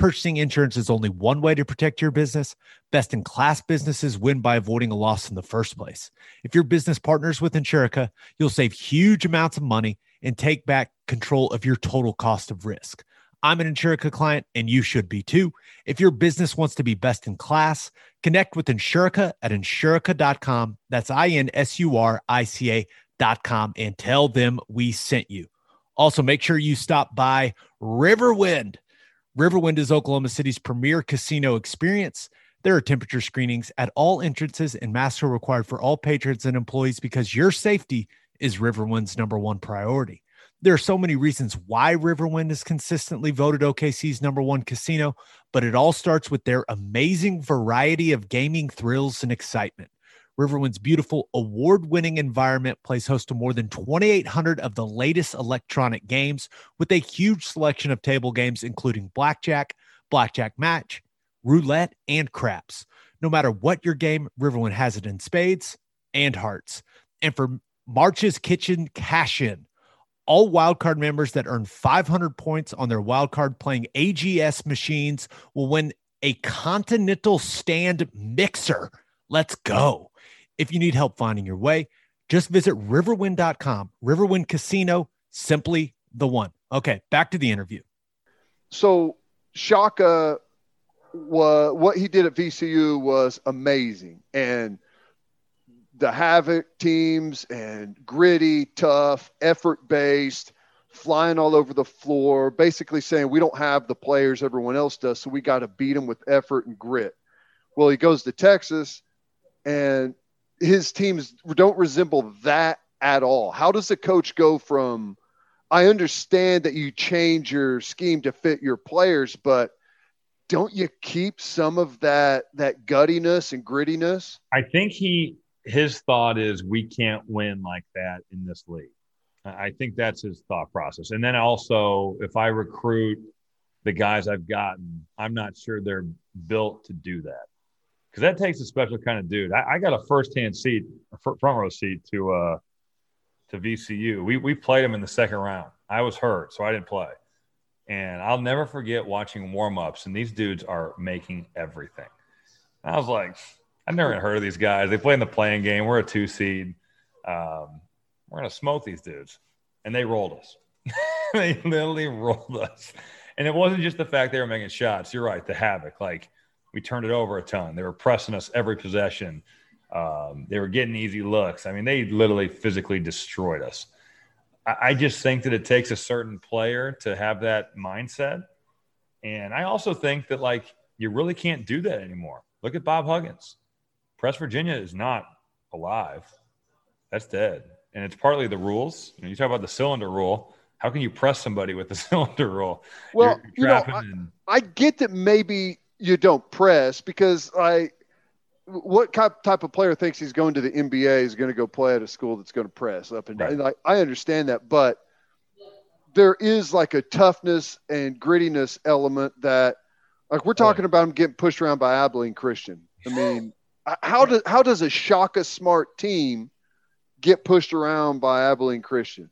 Speaker 1: Purchasing insurance is only one way to protect your business. Best in class businesses win by avoiding a loss in the first place. If your business partners with Insurica, you'll save huge amounts of money and take back control of your total cost of risk. I'm an Insurica client and you should be too. If your business wants to be best in class, connect with Insurica at insurica.com. That's I N S U R I C A.com and tell them we sent you. Also, make sure you stop by Riverwind Riverwind is Oklahoma City's premier casino experience. There are temperature screenings at all entrances, and masks are required for all patrons and employees because your safety is Riverwind's number one priority. There are so many reasons why Riverwind is consistently voted OKC's number one casino, but it all starts with their amazing variety of gaming thrills and excitement. Riverwind's beautiful award winning environment plays host to more than 2,800 of the latest electronic games with a huge selection of table games, including blackjack, blackjack match, roulette, and craps. No matter what your game, Riverwind has it in spades and hearts. And for March's Kitchen Cash In, all wildcard members that earn 500 points on their wildcard playing AGS machines will win a Continental Stand mixer. Let's go. If you need help finding your way, just visit riverwind.com. Riverwind Casino, simply the one. Okay, back to the interview.
Speaker 2: So Shaka, what he did at VCU was amazing, and the Havoc teams and gritty, tough, effort based, flying all over the floor, basically saying we don't have the players everyone else does, so we got to beat them with effort and grit. Well, he goes to Texas, and his teams don't resemble that at all. How does a coach go from I understand that you change your scheme to fit your players, but don't you keep some of that that guttiness and grittiness?
Speaker 3: I think he his thought is we can't win like that in this league. I think that's his thought process. And then also, if I recruit the guys I've gotten, I'm not sure they're built to do that because that takes a special kind of dude. I, I got a first-hand seat, front row seat to uh, to VCU. We we played him in the second round. I was hurt, so I didn't play. And I'll never forget watching warm-ups, and these dudes are making everything. And I was like, I've never heard of these guys. They play in the playing game. We're a two seed. Um, we're gonna smoke these dudes, and they rolled us. they literally rolled us. And it wasn't just the fact they were making shots. You're right, the havoc. Like we turned it over a ton. They were pressing us every possession. Um, they were getting easy looks. I mean, they literally physically destroyed us. I, I just think that it takes a certain player to have that mindset. And I also think that, like, you really can't do that anymore. Look at Bob Huggins. Press Virginia is not alive. That's dead. And it's partly the rules. You, know, you talk about the cylinder rule. How can you press somebody with the cylinder rule?
Speaker 2: Well, you know, I. I get that maybe you don't press because I what type of player thinks he's going to the NBA is going to go play at a school that's going to press up and down? Right. I, I understand that, but there is like a toughness and grittiness element that, like we're talking about him getting pushed around by Abilene Christian. I mean, how does how does a Shaka Smart team get pushed around by Abilene Christian?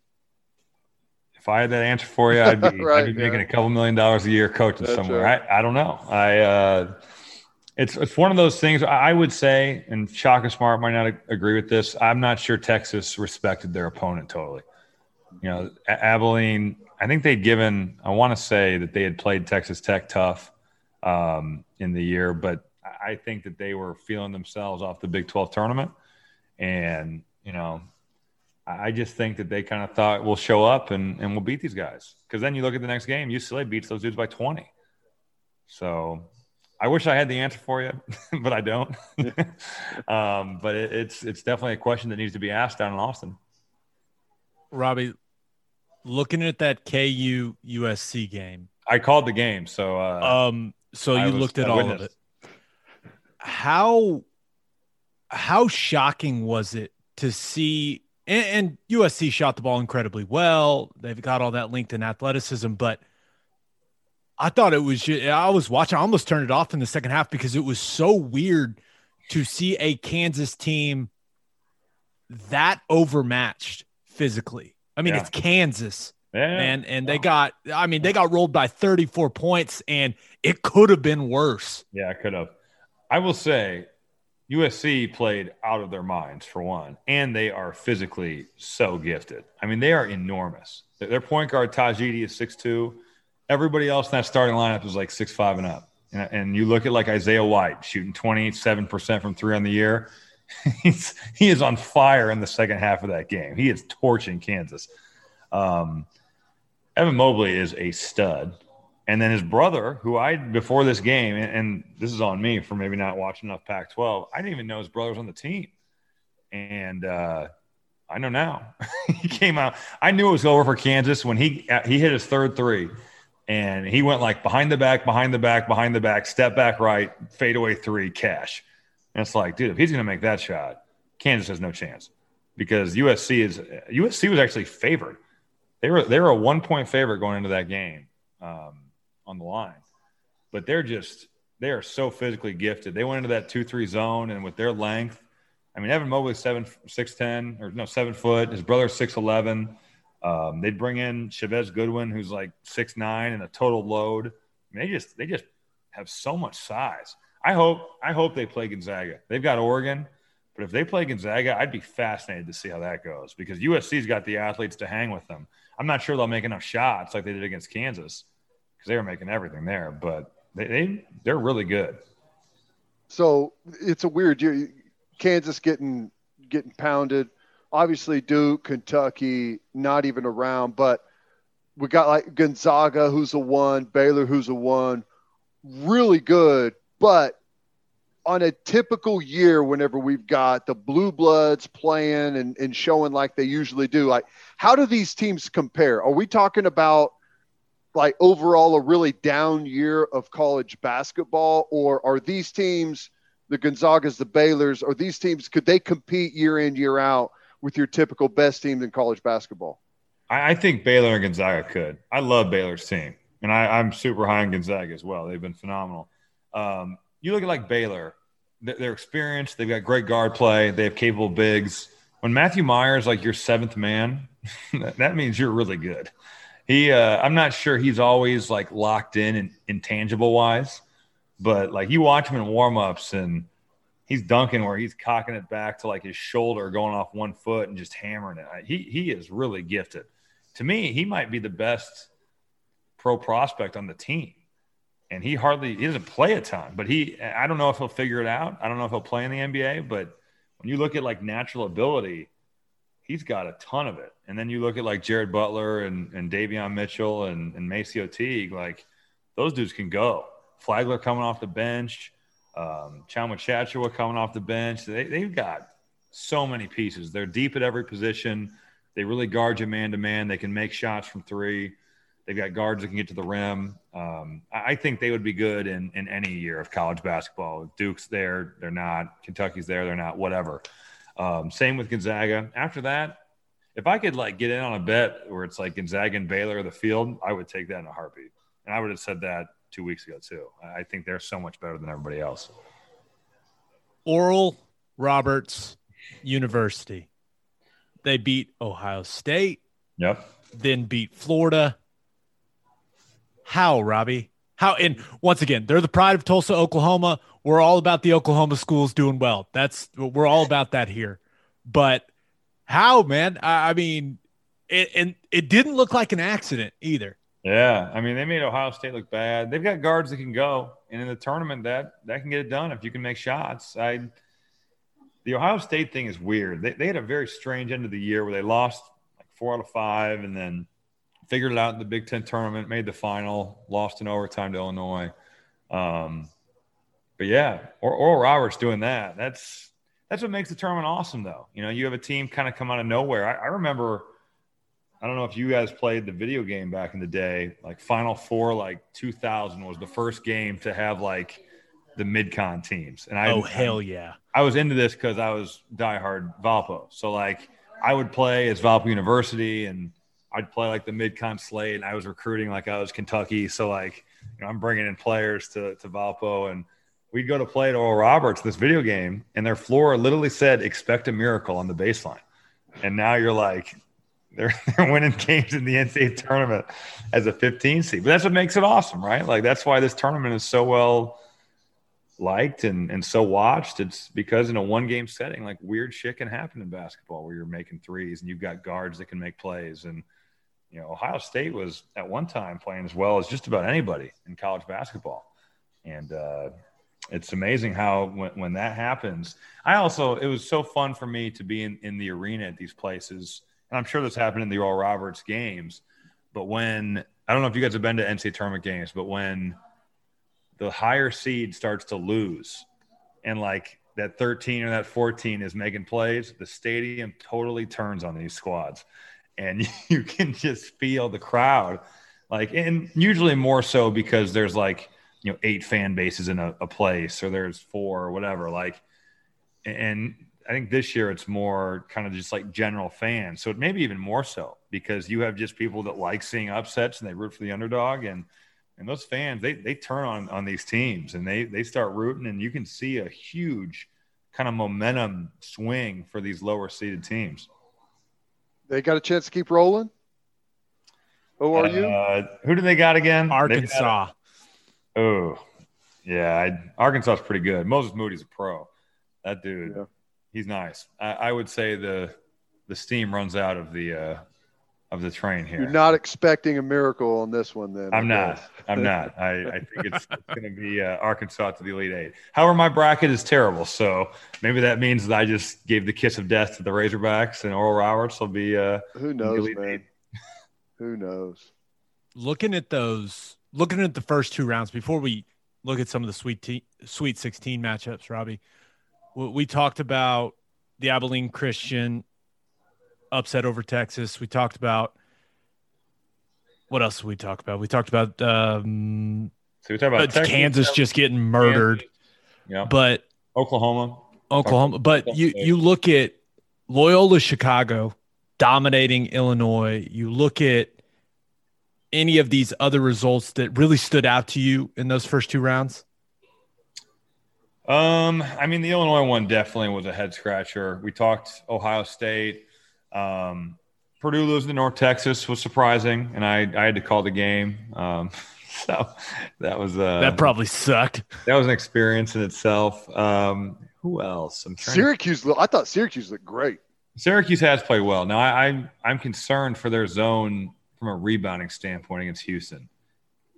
Speaker 3: If I had that answer for you, I'd be, right, I'd be yeah. making a couple million dollars a year coaching That's somewhere. Right. I, I don't know. I uh, it's it's one of those things. I would say, and Shaka Smart might not agree with this. I'm not sure Texas respected their opponent totally. You know, Abilene. I think they'd given. I want to say that they had played Texas Tech tough um, in the year, but I think that they were feeling themselves off the Big 12 tournament, and you know, I just think that they kind of thought we'll show up and, and we'll beat these guys. Because then you look at the next game, UCLA beats those dudes by 20. So I wish I had the answer for you, but I don't. um, but it, it's it's definitely a question that needs to be asked down in Austin.
Speaker 1: Robbie, looking at that KU USC game,
Speaker 3: I called the game, so
Speaker 1: uh, um, so you was, looked at all of it. How how shocking was it to see and, and, USC shot the ball incredibly well. They've got all that linked in athleticism, but I thought it was. Just, I was watching. I almost turned it off in the second half because it was so weird to see a Kansas team that overmatched physically. I mean, yeah. it's Kansas, yeah. man, and they got. I mean, they got rolled by 34 points, and it could have been worse.
Speaker 3: Yeah, it could have. I will say USC played out of their minds for one, and they are physically so gifted. I mean, they are enormous. Their point guard Tahj Eaddy is six two. Everybody else in that starting lineup is like six five and up. And, and you look at like Isaiah White shooting twenty seven percent from three on the year. He's he is on fire in the second half of that game. He is torching Kansas. Um, Evan Mobley is a stud. And then his brother, who I before this game, and, and this is on me for maybe not watching enough Pac-12. I didn't even know his brother was on the team, and uh, I know now. he came out. I knew it was over for Kansas when he he hit his third three, and he went like behind the back, behind the back, behind the back, step back right, fade away three, cash. And it's like, dude, if he's gonna make that shot, Kansas has no chance because USC is USC was actually favored. They were they were a one point favorite going into that game um, on the line, but they're just they are so physically gifted. They went into that two three zone, and with their length, I mean Evan Mobley seven six ten or no seven foot. His brother six eleven. Um, they'd bring in Chavez Goodwin, who's like six nine and a total load. I mean, they just they just have so much size. I hope I hope they play Gonzaga. They've got Oregon, but if they play Gonzaga, I'd be fascinated to see how that goes because USC's got the athletes to hang with them. I'm not sure they'll make enough shots like they did against Kansas because they were making everything there, but they, they they're really good.
Speaker 2: So it's a weird year. Kansas getting getting pounded. Obviously, Duke, Kentucky, not even around, but we got like Gonzaga, who's a one, Baylor, who's a one, really good. But on a typical year, whenever we've got the blue bloods playing and, and showing like they usually do, like how do these teams compare? Are we talking about like overall a really down year of college basketball, or are these teams, the Gonzagas, the Baylors, are these teams could they compete year in year out with your typical best teams in college basketball?
Speaker 3: I, think Baylor and Gonzaga could. I love Baylor's team, and I, I'm super high on Gonzaga as well. They've been phenomenal. Um, you look at like Baylor, they're experienced. They've got great guard play. They have capable bigs. When Matthew Mayer's like your seventh man, that means you're really good. He, uh, I'm not sure he's always like locked in and intangible wise, but like you watch him in warmups and he's dunking where he's cocking it back to like his shoulder, going off one foot and just hammering it. He he is really gifted. To me, he might be the best pro prospect on the team and he hardly he doesn't play a ton. But he, I don't know if he'll figure it out. I don't know if he'll play in the NBA. But when you look at like natural ability, he's got a ton of it. And then you look at like Jared Butler and and Davion Mitchell and and MaCio Teague, like those dudes can go. Flagler coming off the bench, um, Tchamwa Tchatchoua coming off the bench. They, they've got so many pieces. They're deep at every position. They really guard you man to man. They can make shots from three. They've got guards that can get to the rim. Um, I think they would be good in, in any year of college basketball. Duke's there, they're not. Kentucky's there, they're not. Whatever. Um, same with Gonzaga. After that, if I could like get in on a bet where it's like Gonzaga and Baylor the field, I would take that in a heartbeat. And I would have said that two weeks ago too. I think they're so much better than everybody else.
Speaker 1: Oral Roberts University. They beat Ohio State.
Speaker 3: Yep.
Speaker 1: Then beat Florida how, Robbie? How? And once again, they're the pride of Tulsa, Oklahoma. We're all about the Oklahoma schools doing well. That's we're all about that here. But how, man? I, I mean, it, and it didn't look like an accident either.
Speaker 3: Yeah, I mean, they made Ohio State look bad. They've got guards that can go, and in the tournament, that that can get it done if you can make shots. I, the Ohio State thing is weird. They, they had a very strange end of the year where they lost like four out of five, and then figured it out in the Big Ten tournament, made the final, lost in overtime to Illinois. Um, but yeah, or Oral Roberts doing that. That's that's what makes the tournament awesome, though. You know, you have a team kind of come out of nowhere. I, I remember. I don't know if you guys played the video game back in the day, like Final Four, like 2000 was the first game to have like the mid-con teams. And I
Speaker 1: oh hell yeah,
Speaker 3: I was into this because I was diehard Valpo. So like I would play as Valpo University, and I'd play like the mid-con slate, and I was recruiting like I was Kentucky. So like, you know, I'm bringing in players to to Valpo, and we'd go to play at Oral Roberts this video game, and their floor literally said "Expect a miracle" on the baseline. And now you're like, they're they're winning games in the NCAA tournament as a 15 seed. But that's what makes it awesome, right? Like that's why this tournament is so well liked and, and so watched. It's because in a one game setting, like weird shit can happen in basketball where you're making threes and you've got guards that can make plays. And you know, Ohio State was at one time playing as well as just about anybody in college basketball. And uh, it's amazing how when, when that happens, I also, it was so fun for me to be in, in the arena at these places. And I'm sure this happened in the Oral Roberts games. But when, I don't know if you guys have been to NCAA tournament games, but when the higher seed starts to lose and like that 13 or that 14 is making plays, the stadium totally turns on these squads and you can just feel the crowd like and usually more so because there's like you know eight fan bases in a, a place or there's four or whatever like and I think this year it's more kind of just like general fans. So it may be even more so because you have just people that like seeing upsets and they root for the underdog and and those fans they they turn on on these teams and they they start rooting and you can see a huge kind of momentum swing for these lower seeded teams.
Speaker 2: They got a chance to keep rolling. Who are you?
Speaker 3: Uh, who do they got again?
Speaker 1: Arkansas.
Speaker 3: Got, oh, yeah, I, Arkansas is pretty good. Moses Moody's a pro. That dude, yeah. he's nice. I, I, would say the the steam runs out of the uh, of the train here.
Speaker 2: You're not expecting a miracle on this one, then.
Speaker 3: I'm not. I'm not. I, I think it's, it's going to be uh, Arkansas to the Elite Eight. However, my bracket is terrible, so maybe that means that I just gave the kiss of death to the Razorbacks, and Oral Roberts will be. Uh,
Speaker 2: Who knows, man? Who knows?
Speaker 1: Looking at those, looking at the first two rounds before we look at some of the sweet te- Sweet 16 matchups, Robbie. We, we talked about the Abilene Christian upset over Texas. We talked about what else did we talk about? We talked about um,
Speaker 3: so we talked about
Speaker 1: Texas, Kansas just getting murdered.
Speaker 3: Yeah,
Speaker 1: but
Speaker 3: Oklahoma,
Speaker 1: Oklahoma. But you you look at Loyola Chicago dominating Illinois. You look at any of these other results that really stood out to you in those first two rounds.
Speaker 3: Um, I mean, the Illinois one definitely was a head scratcher. We talked Ohio State. Um, Purdue losing to North Texas was surprising, and I, I had to call the game. Um, so that was uh,
Speaker 1: that probably sucked.
Speaker 3: That was an experience in itself. Um, who else?
Speaker 2: I'm Syracuse. To... I thought Syracuse looked great.
Speaker 3: Syracuse has played well. Now I, I'm I'm concerned for their zone from a rebounding standpoint against Houston.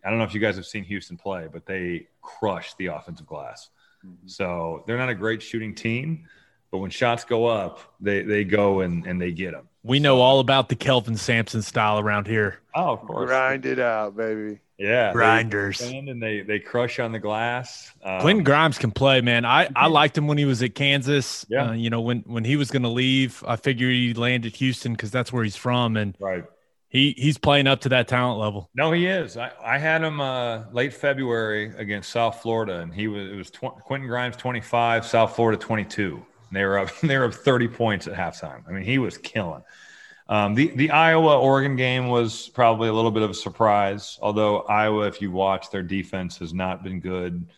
Speaker 3: I don't know if you guys have seen Houston play, but they crushed the offensive glass. Mm-hmm. So they're not a great shooting team. But when shots go up, they they go and, and they get them.
Speaker 1: We know all about the Kelvin Sampson style around here.
Speaker 3: Oh, of course.
Speaker 2: Grind it out, baby.
Speaker 3: Yeah,
Speaker 1: grinders.
Speaker 3: and they they crush on the glass.
Speaker 1: Um, Quentin Grimes can play, man. I I liked him when he was at Kansas.
Speaker 3: Yeah,
Speaker 1: uh, you know when when he was going to leave, I figured he landed Houston because that's where he's from, and
Speaker 3: right.
Speaker 1: He he's playing up to that talent level.
Speaker 3: No, he is. I, I had him uh, late February against South Florida, and he was it was tw- Quentin Grimes twenty five, South Florida twenty two. They were up they were up thirty points at halftime. I mean, he was killing. Um, the the Iowa Oregon game was probably a little bit of a surprise. Although Iowa, if you watch, their defense has not been good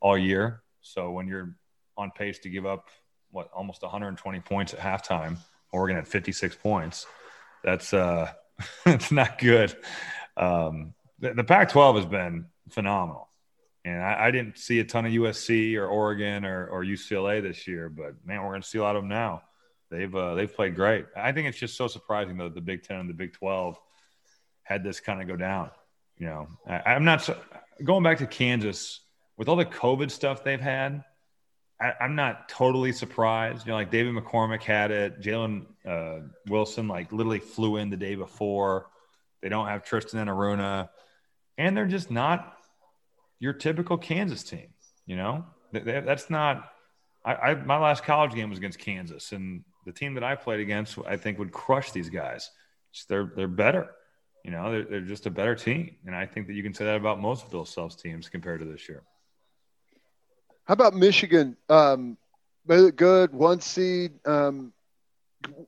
Speaker 3: all year. So when you're on pace to give up what almost 120 points at halftime, Oregon had 56 points. That's uh it's not good. Um, the, the Pac-12 has been phenomenal, and I, I, didn't see a ton of USC or Oregon or, or UCLA this year, but man, we're going to see a lot of them now. They've uh, they've played great. I think it's just so surprising though the Big Ten and the Big Twelve had this kind of go down. You know, I, am not so, going back to Kansas with all the COVID stuff they've had. I, am not totally surprised. You know, like David McCormack had it. Jalen uh, Wilson, like, literally flew in the day before. They don't have Tristan Enaruna, And they're just not your typical Kansas team. You know, that's not. I, I, my last college game was against Kansas, and the team that I played against, I think, would crush these guys. Just, they're they're better. You know, they're, they're just a better team, and I think that you can say that about most of Bill Self's teams compared to this year.
Speaker 2: How about Michigan? Um, good one seed. Um,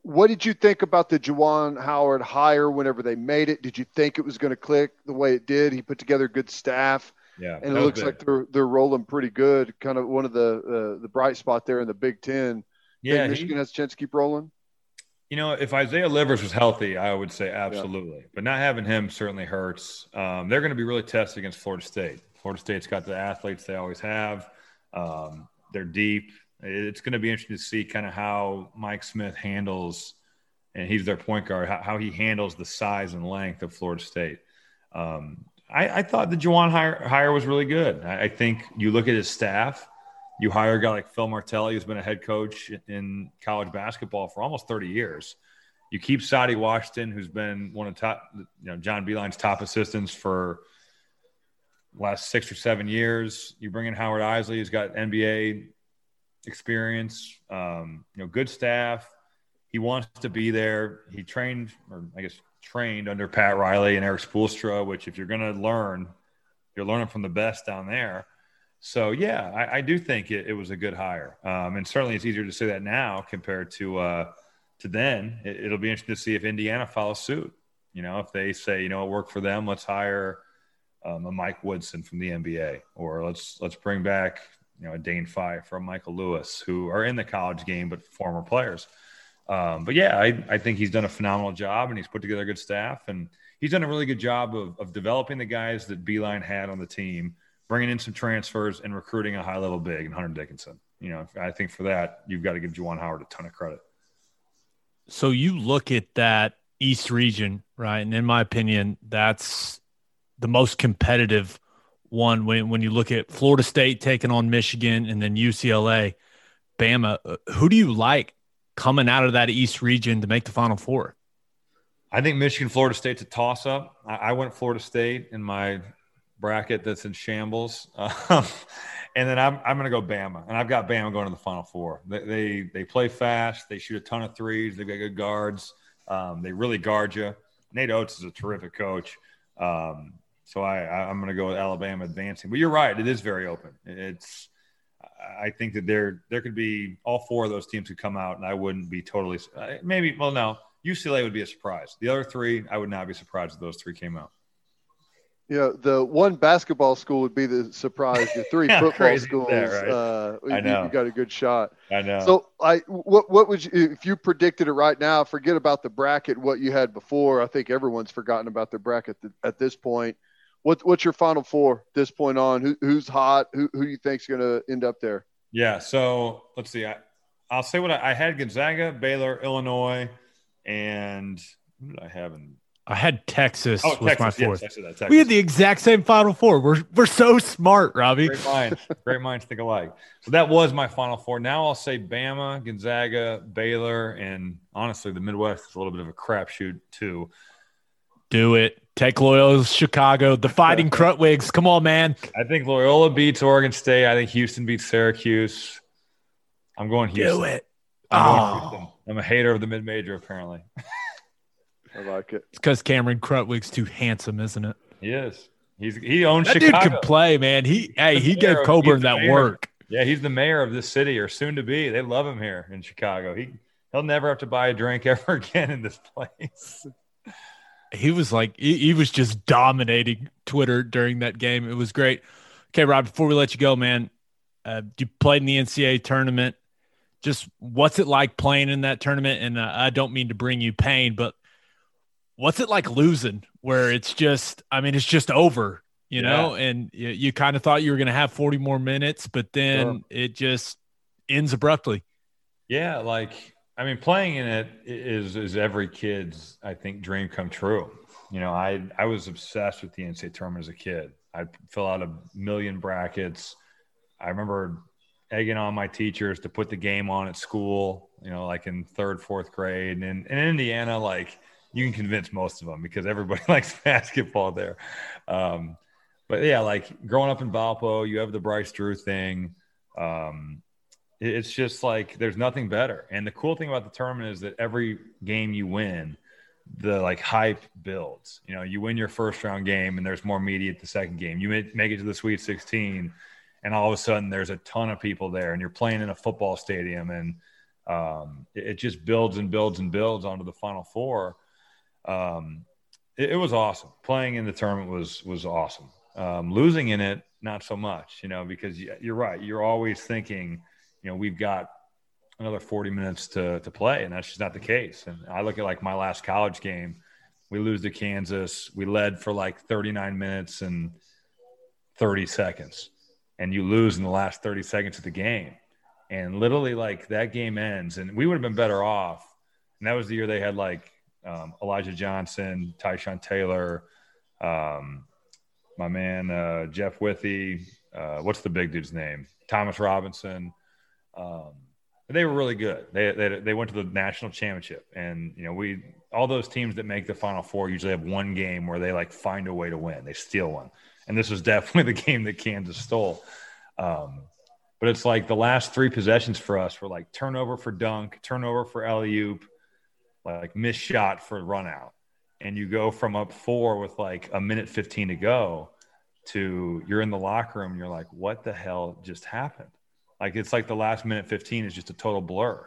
Speaker 2: what did you think about the Juwan Howard hire whenever they made it? Did you think it was going to click the way it did? He put together a good staff.
Speaker 3: Yeah,
Speaker 2: and it looks like they're they're rolling pretty good. Kind of one of the uh, the bright spot there in the Big Ten.
Speaker 3: Yeah,
Speaker 2: think Michigan he, has a chance to keep rolling.
Speaker 3: You know, if Isaiah Livers was healthy, I would say absolutely. Yeah. But not having him certainly hurts. Um, they're going to be really tested against Florida State. Florida State's got the athletes they always have. Um, they're deep. It's going to be interesting to see kind of how Mike Smith handles, and he's their point guard, how, how he handles the size and length of Florida State. Um, I, I, thought the Juwan hire, hire was really good. I, I, think you look at his staff. You hire a guy like Phil Martelli, who's been a head coach in college basketball for almost 30 years. You keep Saddi Washington, who's been one of top, you know, John Beilein's top assistants for – last six or seven years. You bring in Howard Eisley, who's got NBA experience, um, you know, good staff. He wants to be there. He trained, or I guess trained under Pat Riley and Erik Spoelstra, which if you're going to learn, you're learning from the best down there. So yeah, I, I do think it, it, was a good hire, um, and certainly it's easier to say that now compared to uh, to then. It, will be interesting to see if Indiana follows suit. You know, if they say, you know, it worked for them, let's hire um, a Mike Woodson from the NBA, or let's let's bring back you know a Dane Fife or Michael Lewis, who are in the college game but former players. Um, but yeah, I, I think he's done a phenomenal job, and he's put together a good staff, and he's done a really good job of, of developing the guys that Beilein had on the team, bringing in some transfers, and recruiting a high level big and Hunter Dickinson. You know, I think for that you've got to give Juwan Howard a ton of credit.
Speaker 1: So you look at that East region, right? And in my opinion, that's the most competitive one when when you look at Florida State taking on Michigan and then UCLA, Bama. Uh, who do you like coming out of that East region to make the Final Four?
Speaker 3: I think Michigan, Florida State's a toss up. I, I went Florida State in my bracket that's in shambles. Um, and then I'm, I'm going to go Bama. And I've got Bama going to the Final Four. They, they, they, play fast. They shoot a ton of threes. They've got good guards. Um, they really guard you. Nate Oats is a terrific coach. Um, so I, I am going to go with Alabama advancing. But you're right; it is very open. It's I think that there there could be all four of those teams could come out, and I wouldn't be totally maybe. Well, no, UCLA would be a surprise. The other three, I would not be surprised if those three came out.
Speaker 2: Yeah, the one basketball school would be the surprise. The three yeah, football schools, right? uh, I know. You got a good shot.
Speaker 3: I know.
Speaker 2: So, I what what would you if you predicted it right now? Forget about the bracket. What you had before, I think everyone's forgotten about the bracket at this point. What what's your final four this point on? Who, who's hot? Who who do you think's going to end up there?
Speaker 3: Yeah. So let's see. I, I'll say what I, I had: Gonzaga, Baylor, Illinois, and who did I have in
Speaker 1: I had Texas
Speaker 3: oh,
Speaker 1: was
Speaker 3: Texas,
Speaker 1: my fourth.
Speaker 3: Yes, Texas.
Speaker 1: We had the exact same Final Four. We're we're so smart, Robbie.
Speaker 3: Great minds, great minds think alike. So that was my Final Four. Now I'll say Bama, Gonzaga, Baylor, and honestly, the Midwest is a little bit of a crapshoot too.
Speaker 1: Do it. Take Loyola Chicago, the Fighting Krutwigs. Come on, man.
Speaker 3: I think Loyola beats Oregon State. I think Houston beats Syracuse. I'm going Houston.
Speaker 1: Do it.
Speaker 3: I'm, oh. I'm a hater of the mid major, apparently.
Speaker 2: I like it.
Speaker 1: It's because Cameron Krutwig's too handsome, isn't it?
Speaker 3: He is. He's he owns
Speaker 1: that
Speaker 3: Chicago.
Speaker 1: dude can play, man. He hey, he gave Cockburn that
Speaker 3: mayor.
Speaker 1: work.
Speaker 3: Yeah, he's the mayor of this city, or soon to be. They love him here in Chicago. He he'll never have to buy a drink ever again in this place.
Speaker 1: He was like he, he was just dominating Twitter during that game. It was great. Okay, Rob. Before we let you go, man, uh, you played in the NCAA tournament. Just what's it like playing in that tournament? And uh, I don't mean to bring you pain, but what's it like losing where it's just i mean it's just over you yeah. know and you, you kind of thought you were going to have 40 more minutes but then sure. it just ends abruptly
Speaker 3: yeah like i mean playing in it is is every kid's i think dream come true you know i i was obsessed with the ncaa tournament as a kid i'd fill out a million brackets i remember egging on my teachers to put the game on at school you know like in third fourth grade and in, in indiana like you can convince most of them because everybody likes basketball there. Um, but yeah, like growing up in Valpo, you have the Bryce Drew thing. Um, it's just like there's nothing better. And the cool thing about the tournament is that every game you win, the like hype builds. You know, you win your first round game, and there's more media at the second game. You make it to the Sweet 16, and all of a sudden there's a ton of people there, and you're playing in a football stadium, and um, it, it just builds and builds and builds onto the Final Four um, it, it, was awesome. Playing in the tournament was was awesome. Um, losing in it, not so much, you know, because you're right. You're always thinking, you know, we've got another 40 minutes to to play, and that's just not the case. And I look at like my last college game, we lose to Kansas. We led for like 39 minutes and 30 seconds, and you lose in the last 30 seconds of the game. And literally, like that game ends, and we would have been better off. And that was the year they had like um, Elijah Johnson, Tyshawn Taylor, um, my man uh, Jeff Withey. Uh, what's the big dude's name? Thomas Robinson. Um, they were really good. They, they they went to the national championship, and you know we all those teams that make the Final Four usually have one game where they like find a way to win. They steal one, and this was definitely the game that Kansas stole. Um, but it's like the last three possessions for us were like turnover for dunk, turnover for alley oop, like missed shot for run out and you go from up four with like a minute 15 to go to you're in the locker room you're like, what the hell just happened? Like it's like the last minute 15 is just a total blur.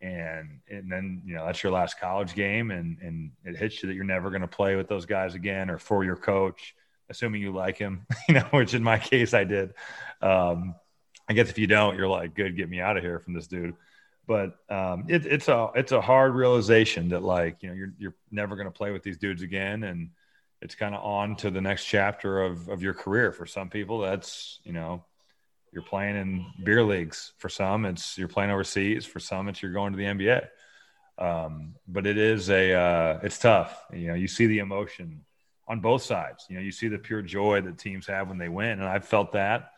Speaker 3: And and then you know that's your last college game and and it hits you that you're never going to play with those guys again or for your coach, assuming you like him, you know, which in my case I did. Um, I guess if you don't, you're like, good, get me out of here from this dude. But um, it, it's a it's a hard realization that like you know you're you're never going to play with these dudes again, and it's kind of on to the next chapter of of your career. For some people, that's you know you're playing in beer leagues. For some, it's you're playing overseas. For some, it's you're going to the NBA. Um, but it is a uh, it's tough. You know, you see the emotion on both sides. You know, you see the pure joy that teams have when they win, and I've felt that.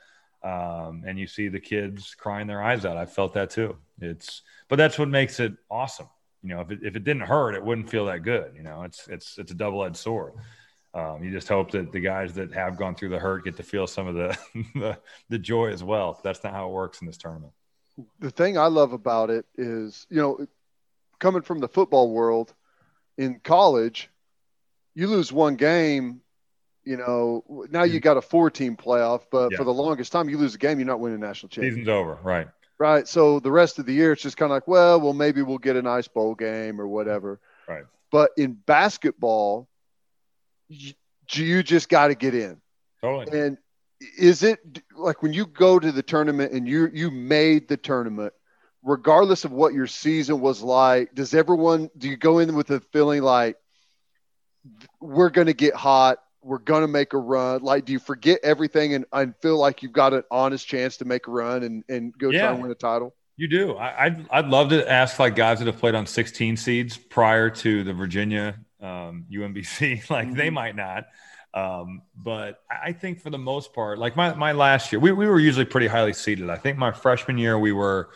Speaker 3: Um, and you see the kids crying their eyes out. I felt that too. It's, but that's what makes it awesome. You know, if it, if it didn't hurt, it wouldn't feel that good. You know, it's it's it's a double edged sword. Um, you just hope that the guys that have gone through the hurt get to feel some of the, the, the joy as well. That's not how it works in this tournament.
Speaker 2: The thing I love about it is, you know, coming from the football world, in college, you lose one game, you know, now you got a four team playoff, but yeah. for the longest time, you lose a game, you're not winning national championship.
Speaker 3: Season's over, right?
Speaker 2: Right. So the rest of the year, it's just kind of like, well, well, maybe we'll get a nice bowl game or whatever.
Speaker 3: Right.
Speaker 2: But in basketball, you just got to get in.
Speaker 3: Totally.
Speaker 2: And is it like when you go to the tournament and you you made the tournament, regardless of what your season was like, does everyone do you go in with a feeling like we're going to get hot, we're going to make a run? Like, do you forget everything and, and feel like you've got an honest chance to make a run and, and go yeah. try and win a title?
Speaker 3: You do. I, I'd, I'd love to ask like guys that have played on 16 seeds prior to the Virginia um, UMBC. like mm-hmm. they might not. Um, but I think for the most part, like my, my last year, we, we were usually pretty highly seeded. I think my freshman year, we were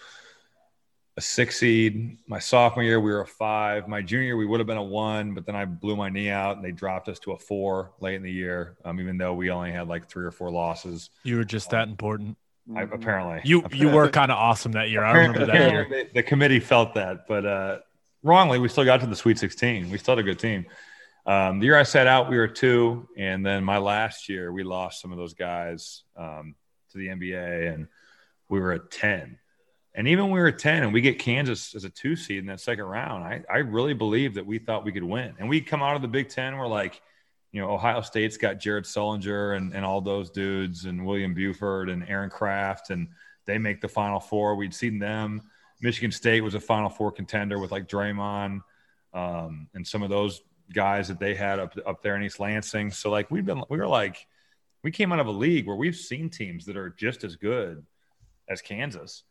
Speaker 3: a six seed. My sophomore year, we were a five. My junior year, we would have been a one, but then I blew my knee out and they dropped us to a four late in the year, um, even though we only had like three or four losses.
Speaker 1: You were just that important.
Speaker 3: I, apparently,
Speaker 1: you
Speaker 3: apparently.
Speaker 1: you were kind of awesome that year. I remember that year.
Speaker 3: The, the committee felt that, but uh, wrongly, we still got to the Sweet 16. We still had a good team. Um, the year I sat out, we were two, and then my last year, we lost some of those guys um, to the NBA, and we were at 10. And even when we were at 10 and we get Kansas as a two seed in that second round, I, I really believe that we thought we could win. And we come out of the Big Ten, we're like, you know, Ohio State's got Jared Sullinger and, and all those dudes, and William Buford and Aaron Craft, and they make the Final Four. We'd seen them. Michigan State was a Final Four contender with like Draymond um, and some of those guys that they had up up there in East Lansing. So like we've been, we were like, we came out of a league where we've seen teams that are just as good as Kansas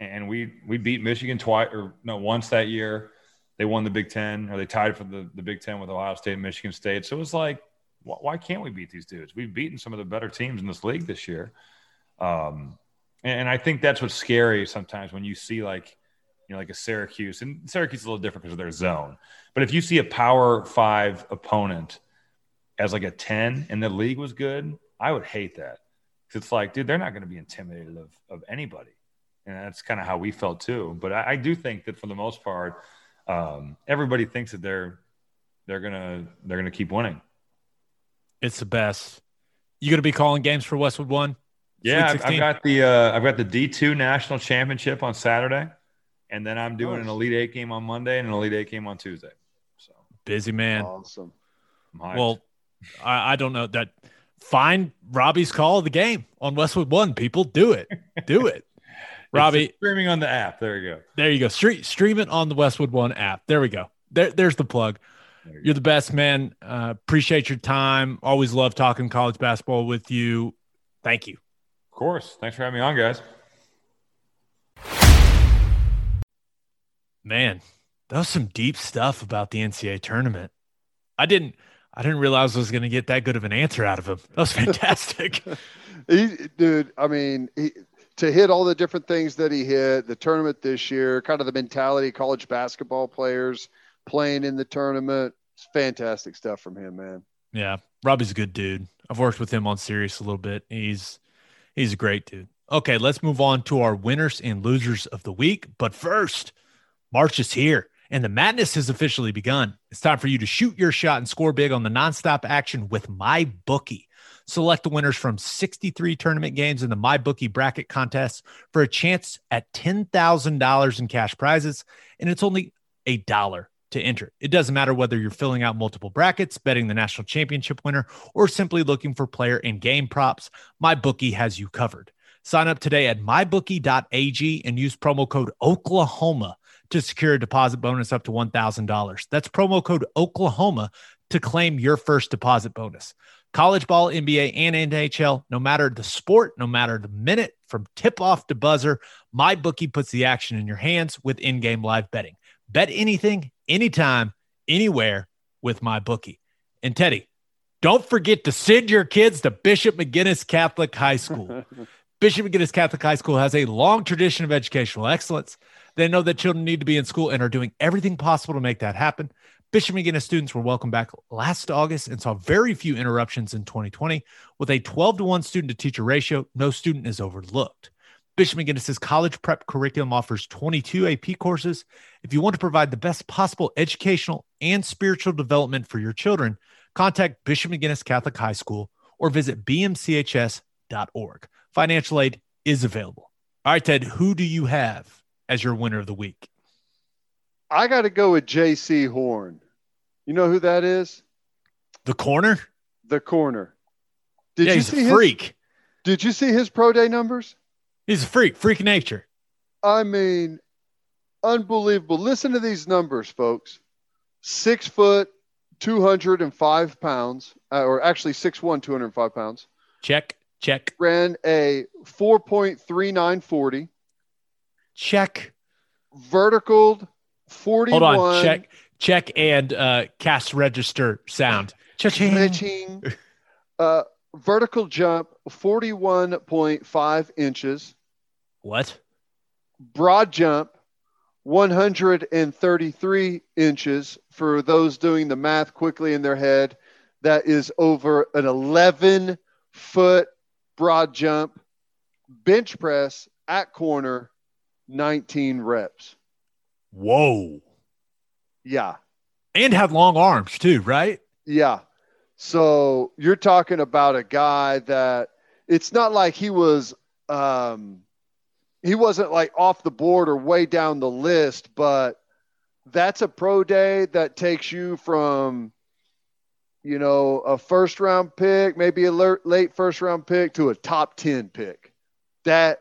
Speaker 3: and we we beat Michigan twice or no once that year. They won the Big Ten, or they tied for the, the Big Ten with Ohio State and Michigan State. So it was like, wh- why can't we beat these dudes? We've beaten some of the better teams in this league this year. Um, and, I think that's what's scary sometimes when you see like, you know, like a Syracuse, and Syracuse is a little different because of their zone. But if you see a Power Five opponent as like a ten, and the league was good, I would hate that. because It's like, dude, they're not going to be intimidated of of anybody and that's kind of how we felt too. But I, I, do think that for the most part, um, everybody thinks that they're they're gonna they're gonna keep winning.
Speaker 1: It's the best. You gonna be calling games for Westwood One?
Speaker 3: Yeah, I've, I've, got the uh, I've got the D two national championship on Saturday, and then I'm doing an Elite Eight game on Monday and an Elite Eight game on Tuesday. So
Speaker 1: busy man.
Speaker 2: Awesome.
Speaker 1: Well, I, I don't know that. Find Robbie's call of the game on Westwood One. People do it. Do it. Robbie
Speaker 3: streaming on the app. There you go.
Speaker 1: There you go. Stream stream it on the Westwood One app. There we go. There, there's the plug. There you are the best, man. Uh, appreciate your time. Always love talking college basketball with you. Thank you.
Speaker 3: Of course. Thanks for having me on, guys.
Speaker 1: Man, that was some deep stuff about the NCAA tournament. I didn't I didn't realize I was going to get that good of an answer out of him. That was fantastic.
Speaker 2: he, dude, I mean, he, to hit all the different things that he hit, the tournament this year, kind of the mentality college basketball players playing in the tournament. It's fantastic stuff from him, man.
Speaker 1: Yeah, Robbie's a good dude. I've worked with him on Sirius a little bit. He's he's a great dude. Okay, let's move on to our winners and losers of the week. But first, March is here and the madness has officially begun. It's time for you to shoot your shot and score big on the nonstop action with my bookie. Select the winners from 63 tournament games in the MyBookie bracket contest for a chance at $10,000 in cash prizes. And it's only a dollar to enter. It doesn't matter whether you're filling out multiple brackets, betting the national championship winner, or simply looking for player and game props. MyBookie has you covered. Sign up today at mybookie.ag and use promo code Oklahoma to secure a deposit bonus up to $1,000. That's promo code Oklahoma to claim your first deposit bonus college ball, NBA, and NHL, no matter the sport, no matter the minute from tip off to buzzer, MyBookie puts the action in your hands with in game live betting. Bet anything, anytime, anywhere with MyBookie. And Teddy, don't forget to send your kids to Bishop McGuinness Catholic High School. Bishop McGuinness Catholic High School has a long tradition of educational excellence. They know that children need to be in school and are doing everything possible to make that happen. Bishop McGuinness students were welcomed back last August and saw very few interruptions in 2020. With a 12 to 1 student to teacher ratio, no student is overlooked. Bishop McGuinness's college prep curriculum offers 22 AP courses. If you want to provide the best possible educational and spiritual development for your children, contact Bishop McGuinness Catholic High School or visit bmchs.org. Financial aid is available. All right, Ted, who do you have as your winner of the week?
Speaker 2: I got to go with Jaycee Horn. You know who that is?
Speaker 1: The corner?
Speaker 2: The corner. Did
Speaker 1: yeah,
Speaker 2: you
Speaker 1: he's
Speaker 2: see
Speaker 1: a freak.
Speaker 2: His, did you see his pro day numbers?
Speaker 1: He's a freak, freak nature.
Speaker 2: I mean, unbelievable. Listen to these numbers, folks. Six foot, 205 pounds, uh, or actually six one, 205 pounds.
Speaker 1: Check, check.
Speaker 2: Ran a 4.3940.
Speaker 1: Check.
Speaker 2: Vertical 41.
Speaker 1: Hold on, check check and uh, cast register sound.
Speaker 2: Cha-ching. uh, vertical jump 41.5 inches.
Speaker 1: What?
Speaker 2: Broad jump 133 inches. For those doing the math quickly in their head, that is over an 11 foot broad jump. Bench press at corner, 19 reps.
Speaker 1: Whoa.
Speaker 2: Yeah.
Speaker 1: And had long arms too, right?
Speaker 2: Yeah. So you're talking about a guy that it's not like he was um he wasn't like off the board or way down the list, but that's a pro day that takes you from you know a first round pick, maybe a late first round pick to a top 10 pick. That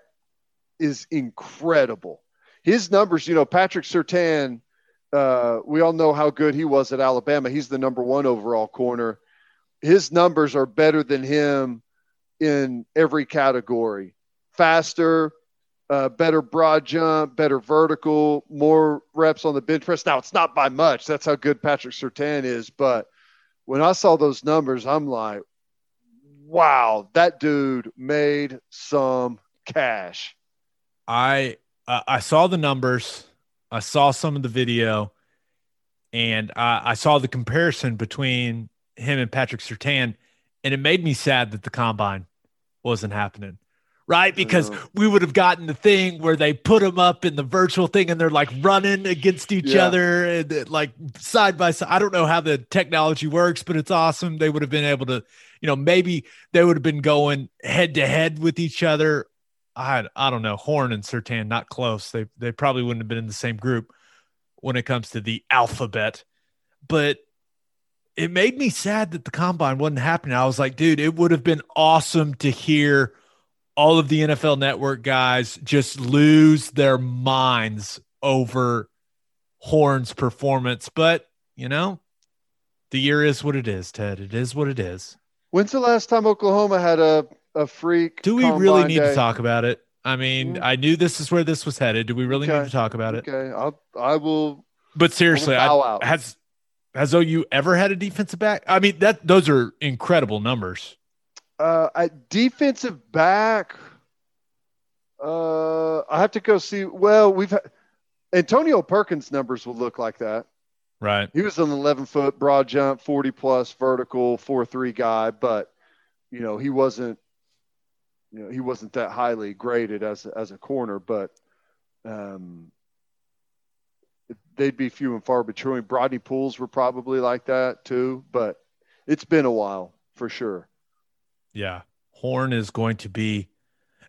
Speaker 2: is incredible. His numbers, you know, Patrick Surtain, uh, we all know how good he was at Alabama. He's the number one overall corner. His numbers are better than him in every category faster, uh, better broad jump, better vertical, more reps on the bench press. Now, it's not by much. That's how good Patrick Surtain is. But when I saw those numbers, I'm like, wow, that dude made some cash.
Speaker 1: I uh, I saw the numbers I saw some of the video, and I, I saw the comparison between him and Patrick Surtain. and it made me sad that the combine wasn't happening. Right, because we would have gotten the thing where they put them up in the virtual thing and they're like running against each yeah. other and uh, like side by side. I don't know how the technology works, but it's awesome. They would have been able to, you know, maybe they would have been going head to head with each other I I don't know Horn and Surtain, not close. They they probably wouldn't have been in the same group when it comes to the alphabet, but it made me sad that the combine wasn't happening. I was like, dude, it would have been awesome to hear all of the NFL Network guys just lose their minds over Horn's performance. But you know, the year is what it is, Ted. It is what it is.
Speaker 2: When's the last time Oklahoma had a a freak.
Speaker 1: Do we really need day. to talk about it? I mean, mm-hmm. I knew this is where this was headed. Do we really okay. need to talk about it?
Speaker 2: Okay, I'll, I will.
Speaker 1: But seriously, I, has has OU ever had a defensive back? I mean, that those are incredible numbers.
Speaker 2: Uh, at defensive back, uh, I have to go see. Well, we've had, Antonio Perkins numbers will look like that.
Speaker 1: Right.
Speaker 2: He was an 11 foot broad jump, 40 plus vertical, 4 3 guy, but, you know, he wasn't you know he wasn't that highly graded as as a corner, but um, they'd be few and far between. Brodney Pools were probably like that too, but it's been a while for sure.
Speaker 1: Yeah. Horn is going to be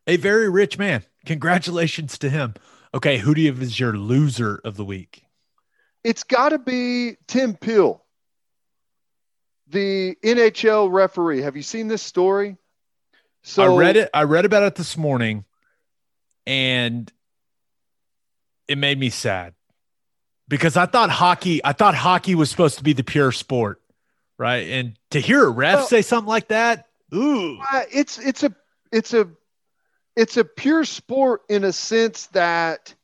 Speaker 1: a very rich man. Congratulations to him. Okay, who do you have as your loser of the week?
Speaker 2: It's got to be Tim Peel, the NHL referee. Have you seen this story?
Speaker 1: So I read it. I read about it this morning, and it made me sad because I thought hockey. I thought hockey was supposed to be the pure sport, right? And to hear a ref well, say something like that, ooh,
Speaker 2: uh, it's it's a it's a it's a pure sport in a sense that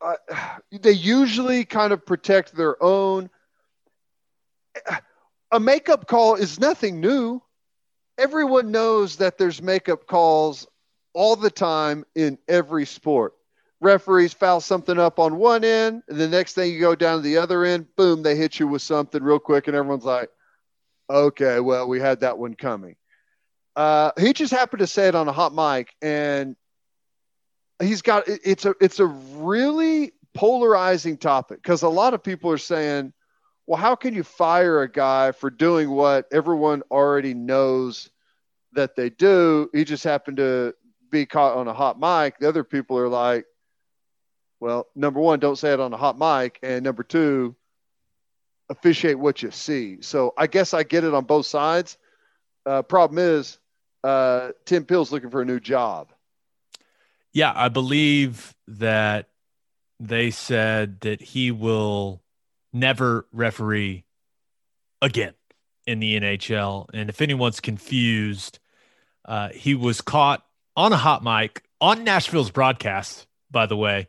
Speaker 2: uh, they usually kind of protect their own. A makeup call is nothing new. Everyone knows that there's makeup calls all the time in every sport. Referees foul something up on one end, and the next thing you go down to the other end, boom, they hit you with something real quick, and everyone's like, okay, well, we had that one coming. Uh, he just happened to say it on a hot mic, and he's got it's a it's a really polarizing topic because a lot of people are saying, well, how can you fire a guy for doing what everyone already knows that they do? He just happened to be caught on a hot mic. The other people are like, well, number one, don't say it on a hot mic, and number two, officiate what you see. So I guess I get it on both sides. Uh, problem is, uh, Tim Peel's looking for a new job.
Speaker 1: Yeah, I believe that they said that he will never referee again in the NHL. And if anyone's confused, uh, he was caught on a hot mic on Nashville's broadcast, by the way,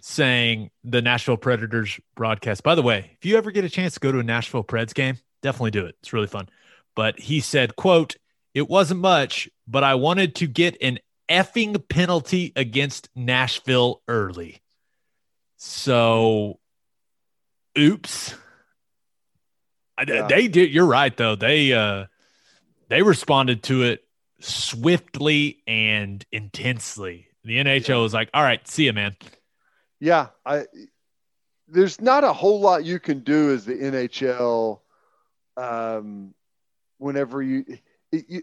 Speaker 1: saying the Nashville Predators broadcast. By the way, if you ever get a chance to go to a Nashville Preds game, definitely do it. It's really fun. But he said, quote, it wasn't much, but I wanted to get an effing penalty against Nashville early. So, oops. Yeah. They did. You're right, though. They uh, they responded to it swiftly and intensely. The NHL yeah. was like, "All right, see you, man."
Speaker 2: Yeah, I. There's not a whole lot you can do as the NHL. Um, whenever you you,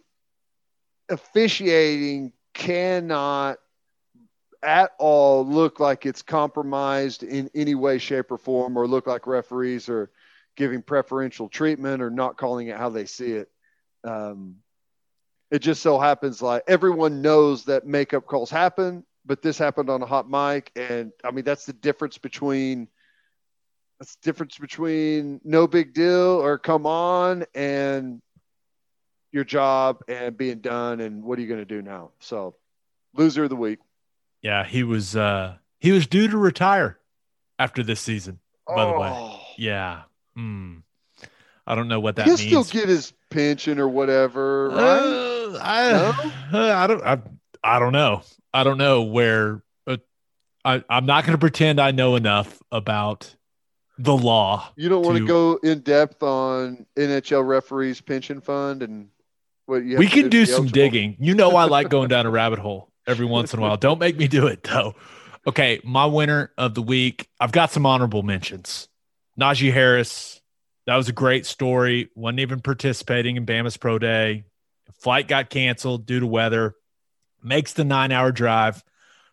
Speaker 2: officiating cannot at all look like it's compromised in any way, shape, or form, or look like referees are giving preferential treatment or not calling it how they see it. Um, it just so happens like everyone knows that makeup calls happen, but this happened on a hot mic, and I mean that's the difference between that's the difference between no big deal or come on and your job and being done and what are you going to do now so loser of the week
Speaker 1: yeah he was uh he was due to retire after this season by oh. the way oh. yeah mm. i don't know what that
Speaker 2: he'll
Speaker 1: means
Speaker 2: still get his pension or whatever right uh,
Speaker 1: I, no? uh, I don't I, I don't know i don't know where uh, I, i'm not going to pretend i know enough about the law
Speaker 2: you don't want to go in depth on nhl referees pension fund and what you
Speaker 1: we can do some digging. You know, I like going down a rabbit hole every once in a while. Don't make me do it though. Okay, my winner of the week. I've got some honorable mentions. Najee Harris. That was a great story. wasn't even participating in Bama's Pro Day. Flight got canceled due to weather. Makes the nine hour drive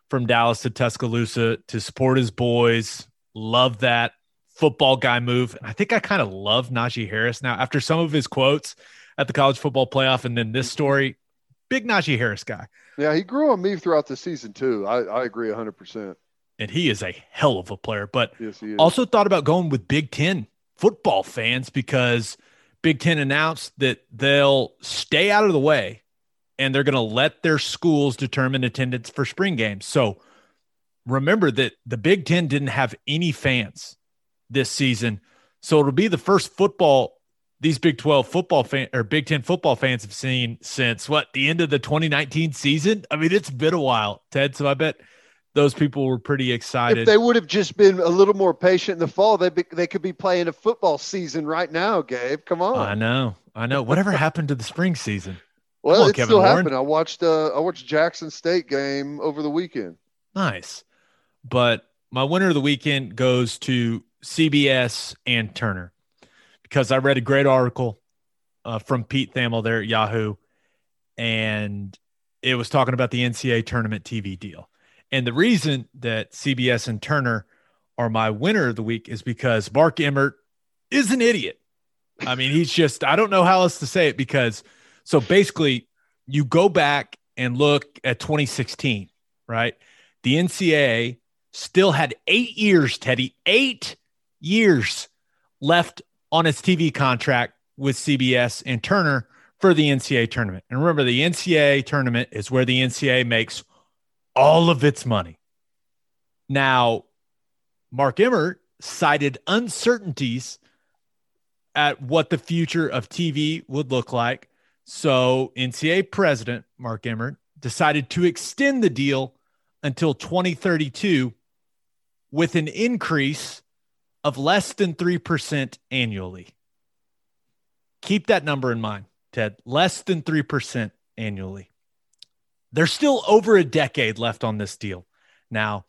Speaker 1: from Dallas to Tuscaloosa to support his boys. Love that football guy move. I think I kind of love Najee Harris now after some of his quotes at the college football playoff. And then this story, big Najee Harris guy.
Speaker 2: Yeah, he grew on me throughout the season too. I, I agree 100%.
Speaker 1: And he is a hell of a player. But yes, also thought about going with Big Ten football fans because Big Ten announced that they'll stay out of the way and they're going to let their schools determine attendance for spring games. So remember that the Big Ten didn't have any fans this season. So it'll be the first football these Big 12 football fan or Big 10 football fans have seen since what the end of the 2019 season. I mean, it's been a while, Ted. So I bet those people were pretty excited.
Speaker 2: If they would have just been a little more patient in the fall, they they could be playing a football season right now, Gabe. Come on.
Speaker 1: I know. I know. Whatever happened to the spring season?
Speaker 2: Well, on, it Kevin still Warren. happened. I watched uh I watched Jackson State game over the weekend.
Speaker 1: Nice. But my winner of the weekend goes to CBS and Turner because I read a great article uh, from Pete Thamel there at Yahoo, and it was talking about the NCAA tournament TV deal. And the reason that CBS and Turner are my winner of the week is because Mark Emmert is an idiot. I mean, he's just, I don't know how else to say it because so basically you go back and look at 2016, right? The NCAA still had eight years, Teddy, eight years left on its TV contract with CBS and Turner for the NCAA tournament. And remember, the NCAA tournament is where the NCAA makes all of its money. Now, Mark Emmert cited uncertainties at what the future of TV would look like. So, NCAA president Mark Emmert decided to extend the deal until 2032 with an increase of less than 3% annually. Keep that number in mind, Ted. Less than 3% annually. There's still over a decade left on this deal now.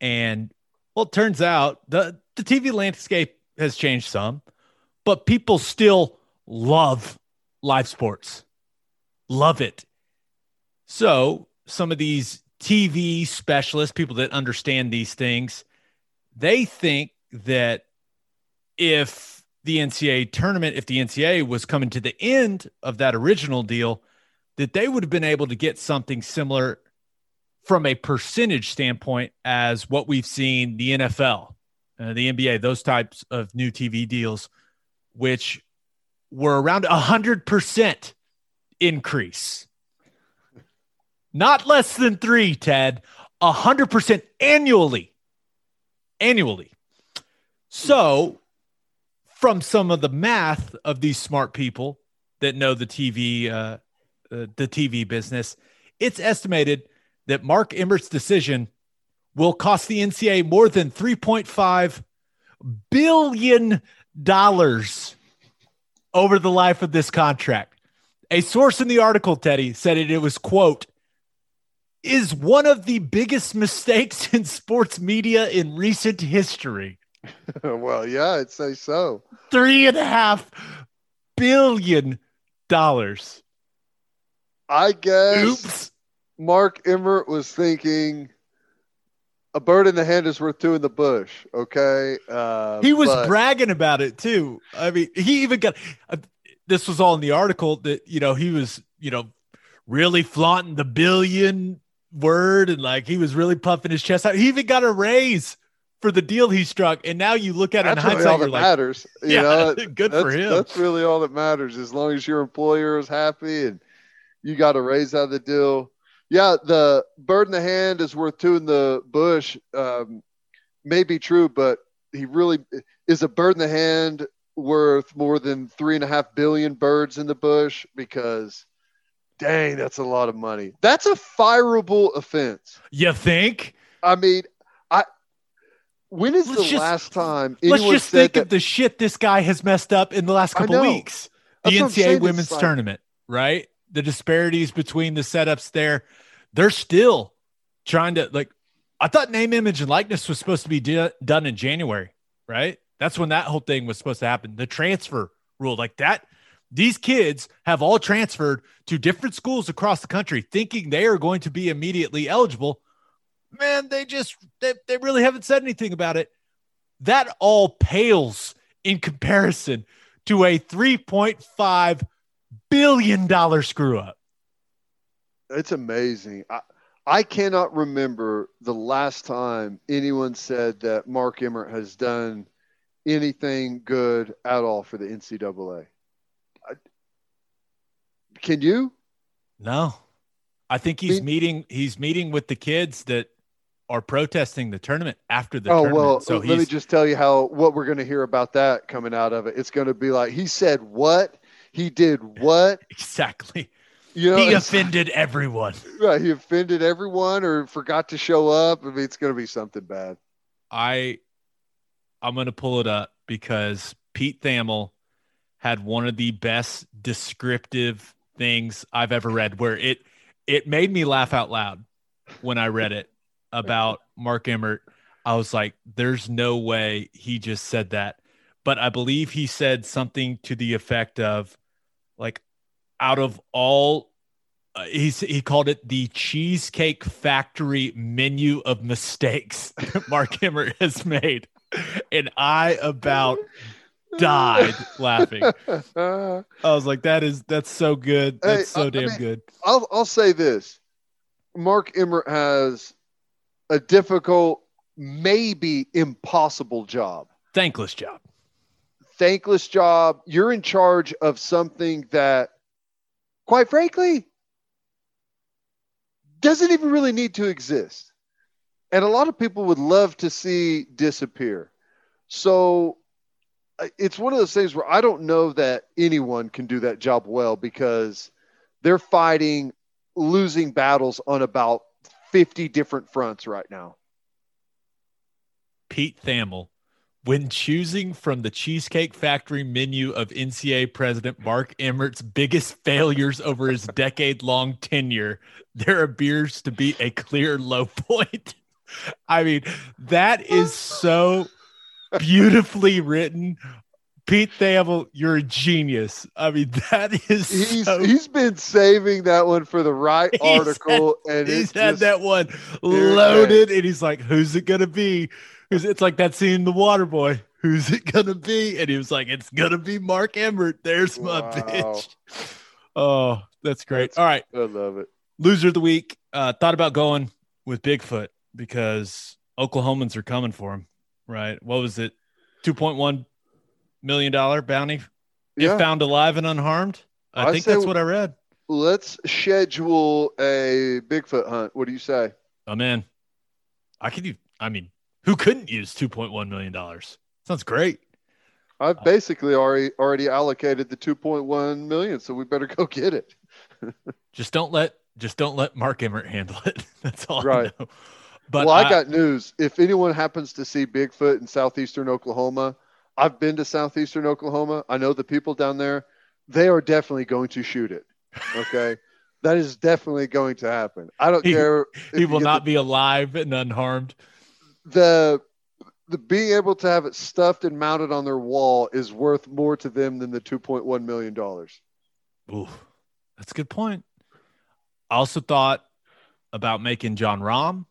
Speaker 1: And well, it turns out the, the TV landscape has changed some, but people still love live sports, love it. So, some of these TV specialists, people that understand these things, they think that if the NCAA tournament, if the NCAA was coming to the end of that original deal, that they would have been able to get something similar from a percentage standpoint as what we've seen the NFL, uh, the NBA, those types of new TV deals, which were around a hundred percent increase. Not less than three, Ted, a hundred percent annually. Annually. So, from some of the math of these smart people that know the TV, uh, uh, the TV business, it's estimated that Mark Emmert's decision will cost the NCAA more than 3.5 billion dollars over the life of this contract. A source in the article, Teddy, said it, it was quote is one of the biggest mistakes in sports media in recent history.
Speaker 2: well, yeah, I'd say so.
Speaker 1: Three and a half billion dollars.
Speaker 2: I guess
Speaker 1: Oops.
Speaker 2: Mark Emmert was thinking a bird in the hand is worth two in the bush. Okay. Uh,
Speaker 1: he was
Speaker 2: but-
Speaker 1: bragging about it too. I mean, he even got uh, this was all in the article that, you know, he was, you know, really flaunting the billion word and like he was really puffing his chest out. He even got a raise for the deal he struck. And now you look at it
Speaker 2: That's
Speaker 1: in
Speaker 2: really
Speaker 1: hindsight,
Speaker 2: all
Speaker 1: you're
Speaker 2: that
Speaker 1: like,
Speaker 2: matters. You
Speaker 1: yeah,
Speaker 2: know,
Speaker 1: good for him.
Speaker 2: That's really all that matters. As long as your employer is happy and you got a raise out of the deal. Yeah, the bird in the hand is worth two in the bush. Um, may be true, but he really is a bird in the hand worth more than three and a half billion birds in the bush because dang, that's a lot of money. That's a fireable offense.
Speaker 1: you think?
Speaker 2: I mean, I when is
Speaker 1: Let's
Speaker 2: the
Speaker 1: just-
Speaker 2: last time
Speaker 1: Let's just think
Speaker 2: that
Speaker 1: of the shit this guy has messed up in the last couple weeks. The
Speaker 2: That's what I'm saying,
Speaker 1: NCAA women's
Speaker 2: like-
Speaker 1: tournament, right? The disparities between the setups there, they're still trying to like. I thought name, image, and likeness was supposed to be do- done in January, right? That's when that whole thing was supposed to happen. The transfer rule, like that. These kids have all transferred to different schools across the country, thinking they are going to be immediately eligible. Man, they just they, they really haven't said anything about it. That all pales in comparison to a 3.5 billion dollar screw up.
Speaker 2: It's amazing. I, I cannot remember the last time anyone said that Mark Emmert has done anything good at all for the NCAA. I, can you?
Speaker 1: No. I think he's
Speaker 2: Me-
Speaker 1: meeting he's meeting with the kids that are protesting the tournament after the
Speaker 2: oh
Speaker 1: tournament.
Speaker 2: well,
Speaker 1: so
Speaker 2: let me just tell you how what we're going to hear about that coming out of it. It's going to be like he said what he did what
Speaker 1: exactly.
Speaker 2: you know.
Speaker 1: he offended everyone.
Speaker 2: right, he offended everyone or forgot to show up. I mean, it's going to be something bad.
Speaker 1: I I'm gonna pull it up because Pete Thamel had one of the best descriptive things I've ever read where it it made me laugh out loud when I read it about Mark Emmert. I was like, there's no way he just said that. But I believe he said something to the effect of, like, out of all, uh, he's, he called it the Cheesecake Factory menu of mistakes Mark Emmert has made. And I about died laughing. I was like, that is, that's so good. That's
Speaker 2: Hey,
Speaker 1: so
Speaker 2: I- I
Speaker 1: damn
Speaker 2: mean-
Speaker 1: good.
Speaker 2: I'll I'll say this: Mark Emmert has a difficult, maybe impossible job.
Speaker 1: Thankless job.
Speaker 2: Thankless job. You're in charge of something that, quite frankly, doesn't even really need to exist. And a lot of people would love to see disappear. So uh, it's one of those things where I don't know that anyone can do that job well because they're fighting losing battles on about 50 different fronts right now.
Speaker 1: Pete Thamel, when choosing from the Cheesecake Factory menu of NCAA President Mark Emmert's biggest failures over his decade long tenure, there appears to be a clear low point. I mean, that is so beautifully written. Pete Thamel, you're a genius. I mean, that is
Speaker 2: He's
Speaker 1: so,
Speaker 2: he's been saving that one for the right
Speaker 1: He's
Speaker 2: article and
Speaker 1: he's had
Speaker 2: just,
Speaker 1: that one loaded, and he's like, "Who's it gonna be?" It's like that scene in The Water Boy. Who's it gonna be? And he was like, "It's gonna be Mark Emmert." There's my
Speaker 2: Wow.
Speaker 1: bitch. Oh, that's great.
Speaker 2: That's-
Speaker 1: All right,
Speaker 2: I love it.
Speaker 1: loser of the week. Uh, thought about going with Bigfoot because Oklahomans are coming for him. Right? What was it? Two point one million dollar bounty
Speaker 2: Yeah.
Speaker 1: if found alive and unharmed. I
Speaker 2: I'd
Speaker 1: think that's what I read.
Speaker 2: Let's schedule a Bigfoot hunt. What do you say?
Speaker 1: Oh man, I could. use- I mean, who couldn't use two point one million dollars? Sounds great.
Speaker 2: I've basically already already allocated the 2.1 million, so we better go get it.
Speaker 1: Just don't let just don't let Mark Emmert handle it. That's all
Speaker 2: Right.
Speaker 1: I know. But
Speaker 2: well, I,
Speaker 1: I-
Speaker 2: got news. If anyone happens to see Bigfoot in southeastern Oklahoma, I've been to southeastern Oklahoma. I know the people down there. They are definitely going to shoot it. Okay, that is definitely going to happen. I don't
Speaker 1: He-
Speaker 2: care. if
Speaker 1: he will not be alive and unharmed.
Speaker 2: The, the being able to have it stuffed and mounted on their wall is worth more to them than the 2.1 million dollars.
Speaker 1: Ooh, that's a good point. I also thought about making Jon Rahm,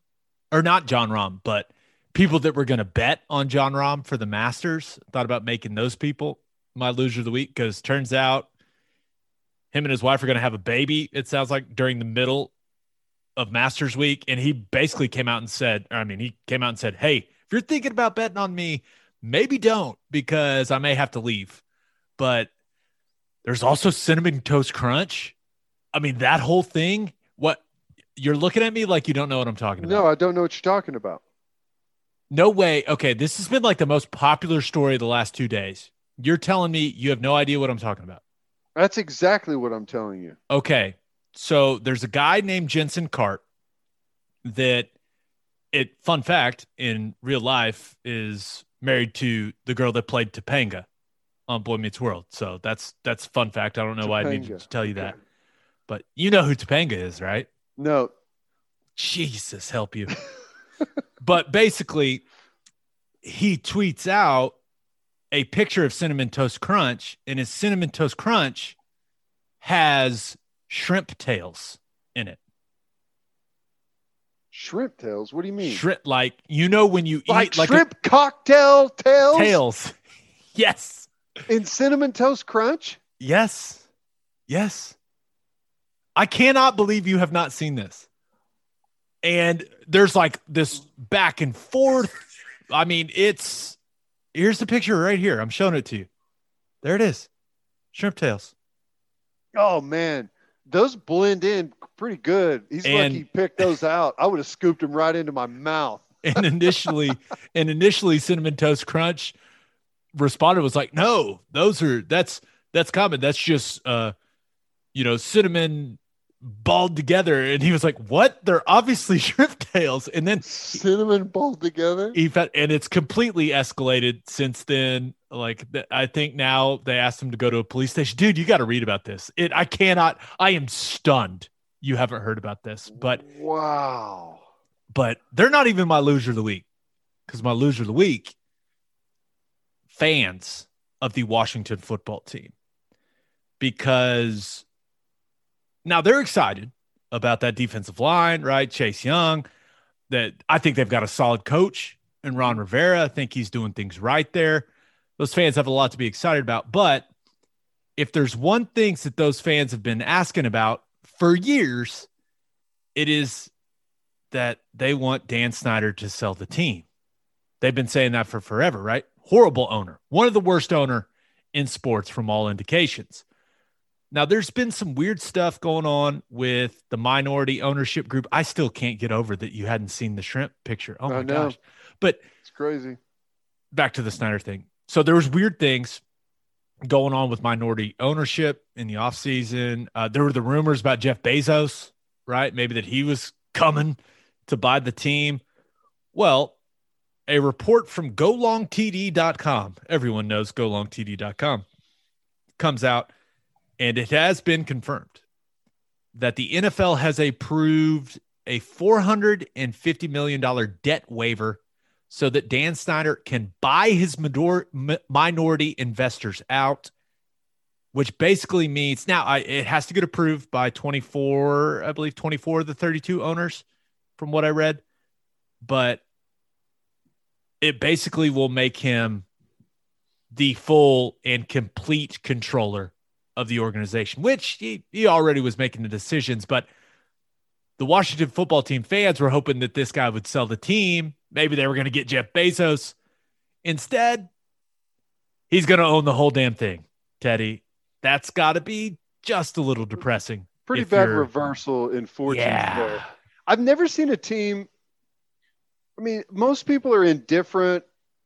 Speaker 1: or not Jon Rahm, but people that were going to bet on Jon Rahm for the Masters. Thought about making those people my loser of the week because turns out him and his wife are going to have a baby. It sounds like during the middle of Masters week, and he basically came out and said, I mean, he came out and said, "Hey, if you're thinking about betting on me, maybe don't because I may have to leave." But there's also cinnamon toast crunch. I mean, that whole thing. What you're looking at me like you don't know what I'm talking about.
Speaker 2: No, I don't know what you're talking about.
Speaker 1: No way. Okay, this has been like the most popular story of the last two days. You're telling me you have no idea what I'm talking about.
Speaker 2: That's exactly what I'm telling you.
Speaker 1: Okay, so there's a guy named Jensen Karp that it fun fact in real life is married to the girl that played Topanga on Boy Meets World. So that's that's fun fact. I don't know why I needed to tell you that. But you know who Topanga is, right?
Speaker 2: No,
Speaker 1: Jesus help you. but basically, he tweets out a picture of Cinnamon Toast Crunch, and his Cinnamon Toast Crunch has shrimp tails in it.
Speaker 2: shrimp tails. What do you mean?
Speaker 1: Shrimp, like, you know, when you
Speaker 2: like,
Speaker 1: eat like
Speaker 2: shrimp cocktail tails,
Speaker 1: tails. yes.
Speaker 2: in cinnamon toast crunch.
Speaker 1: Yes. Yes. I cannot believe you have not seen this. And there's like this back and forth. I mean, it's here's the picture right here. I'm showing it to you. There it is. Shrimp tails.
Speaker 2: Oh man, those blend in pretty good. He's
Speaker 1: And-
Speaker 2: lucky he picked those out. I would have scooped them right into my mouth.
Speaker 1: And initially, and initially Cinnamon Toast Crunch responded was like, no, those are that's that's common. That's just uh you know, cinnamon balled together. And he was like, What? They're obviously shrimp tails. And then
Speaker 2: Cinnamon balled together.
Speaker 1: he felt, and it's completely escalated since then. Like th- I think now they asked him to go to a police station. Dude, you got to read about this. It I cannot. I am stunned. You haven't heard about this, but
Speaker 2: wow.
Speaker 1: but they're not even my loser of the week. because my loser of the week, fans of the Washington football team. Because now they're excited about that defensive line, right? Chase Young, that I think they've got a solid coach and Ron Rivera. I think he's doing things right there. Those fans have a lot to be excited about. But if there's one thing that those fans have been asking about for years, it is that they want Dan Snyder to sell the team. They've been saying that for forever, right? Horrible owner, one of the worst owner in sports from all indications. Now, there's been some weird stuff going on with the minority ownership group. I still can't get over that you hadn't seen the shrimp picture. Oh my gosh. But
Speaker 2: it's crazy.
Speaker 1: Back to the Snyder thing. So there was weird things going on with minority ownership in the offseason. Uh, there were the rumors about Jeff Bezos, right? Maybe that he was coming to buy the team. Well, a report from golongtd.com, everyone knows golongtd.com, comes out and it has been confirmed that the NFL has approved a $450 million debt waiver so that Dan Snyder can buy his minority investors out, which basically means now I, it has to get approved by 24, I believe 24 of the 32 owners, from what I read. But it basically will make him the full and complete controller of the organization, which he, he already was making the decisions. But the Washington football team fans were hoping that this guy would sell the team. Maybe they were going to get Jeff Bezos. Instead, he's going to own the whole damn thing, Teddy. That's got to be just a little depressing.
Speaker 2: Pretty bad reversal in fortunes yeah. there. I've never seen a team. I mean, most people are indifferent.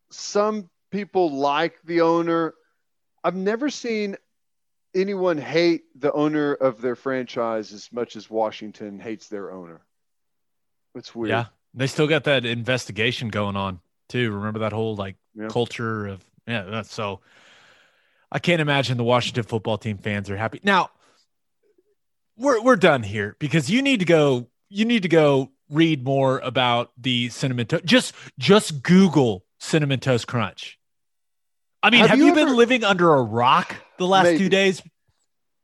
Speaker 2: Some people like the owner. I've never seen anyone hate the owner of their franchise as much as Washington hates their owner. It's weird.
Speaker 1: Yeah. They still got that investigation going on too. Remember that whole like yeah. culture of yeah, so I can't imagine the Washington football team fans are happy. Now, we're we're done here because you need to go you need to go read more about the cinnamon toast. Just just Google cinnamon toast crunch. I mean, have, have you, you ever, been living under a rock the last maybe. two days?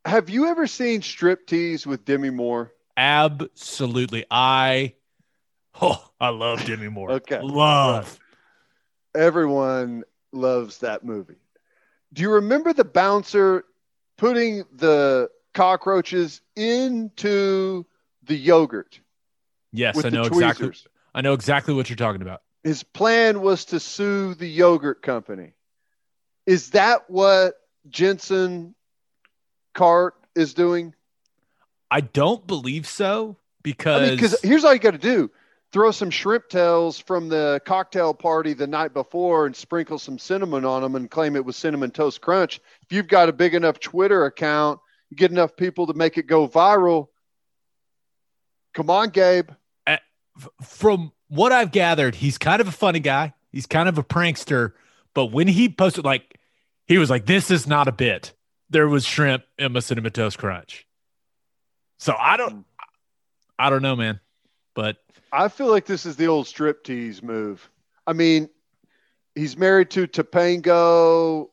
Speaker 2: Have you ever seen striptease with Demi Moore?
Speaker 1: Absolutely. I oh, I love Demi Moore.
Speaker 2: okay.
Speaker 1: Love.
Speaker 2: Everyone loves that movie. Do you remember the bouncer putting the cockroaches into the yogurt?
Speaker 1: Yes, I know exactly. I know exactly what you're talking about.
Speaker 2: His plan was to sue the yogurt company. Is that what Jensen Karp is doing?
Speaker 1: I don't believe so because
Speaker 2: because I mean, here's all you got to do: throw some shrimp tails from the cocktail party the night before and sprinkle some cinnamon on them and claim it was cinnamon toast crunch. If you've got a big enough Twitter account, you get enough people to make it go viral. Come on, Gabe.
Speaker 1: From what I've gathered, he's kind of a funny guy. He's kind of a prankster. But when he posted, like, he was like, "This is not a bit." There was shrimp in my cinnamon toast crunch. So I don't, I don't know, man. But
Speaker 2: I feel like this is the old striptease move. I mean, he's married to Topango.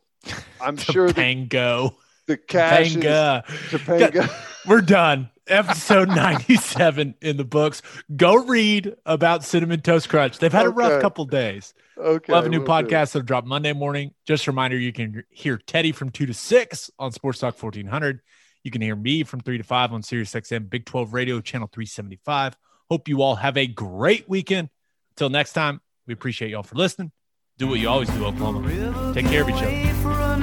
Speaker 2: I'm sure
Speaker 1: Topango.
Speaker 2: The, the cash Topanga. is Topanga.
Speaker 1: We're done. Episode 97 in the books. Go read about Cinnamon Toast Crunch. They've had okay. a rough couple days.
Speaker 2: Okay.
Speaker 1: We'll have a new podcast that'll drop Monday morning. Just a reminder, you can hear Teddy from 2 to 6 on Sports Talk 1400. You can hear me from 3 to 5 on Sirius XM Big 12 Radio, channel 375. Hope you all have a great weekend. Until next time, we appreciate y'all for listening. Do what you always do, Oklahoma. Take care of each other.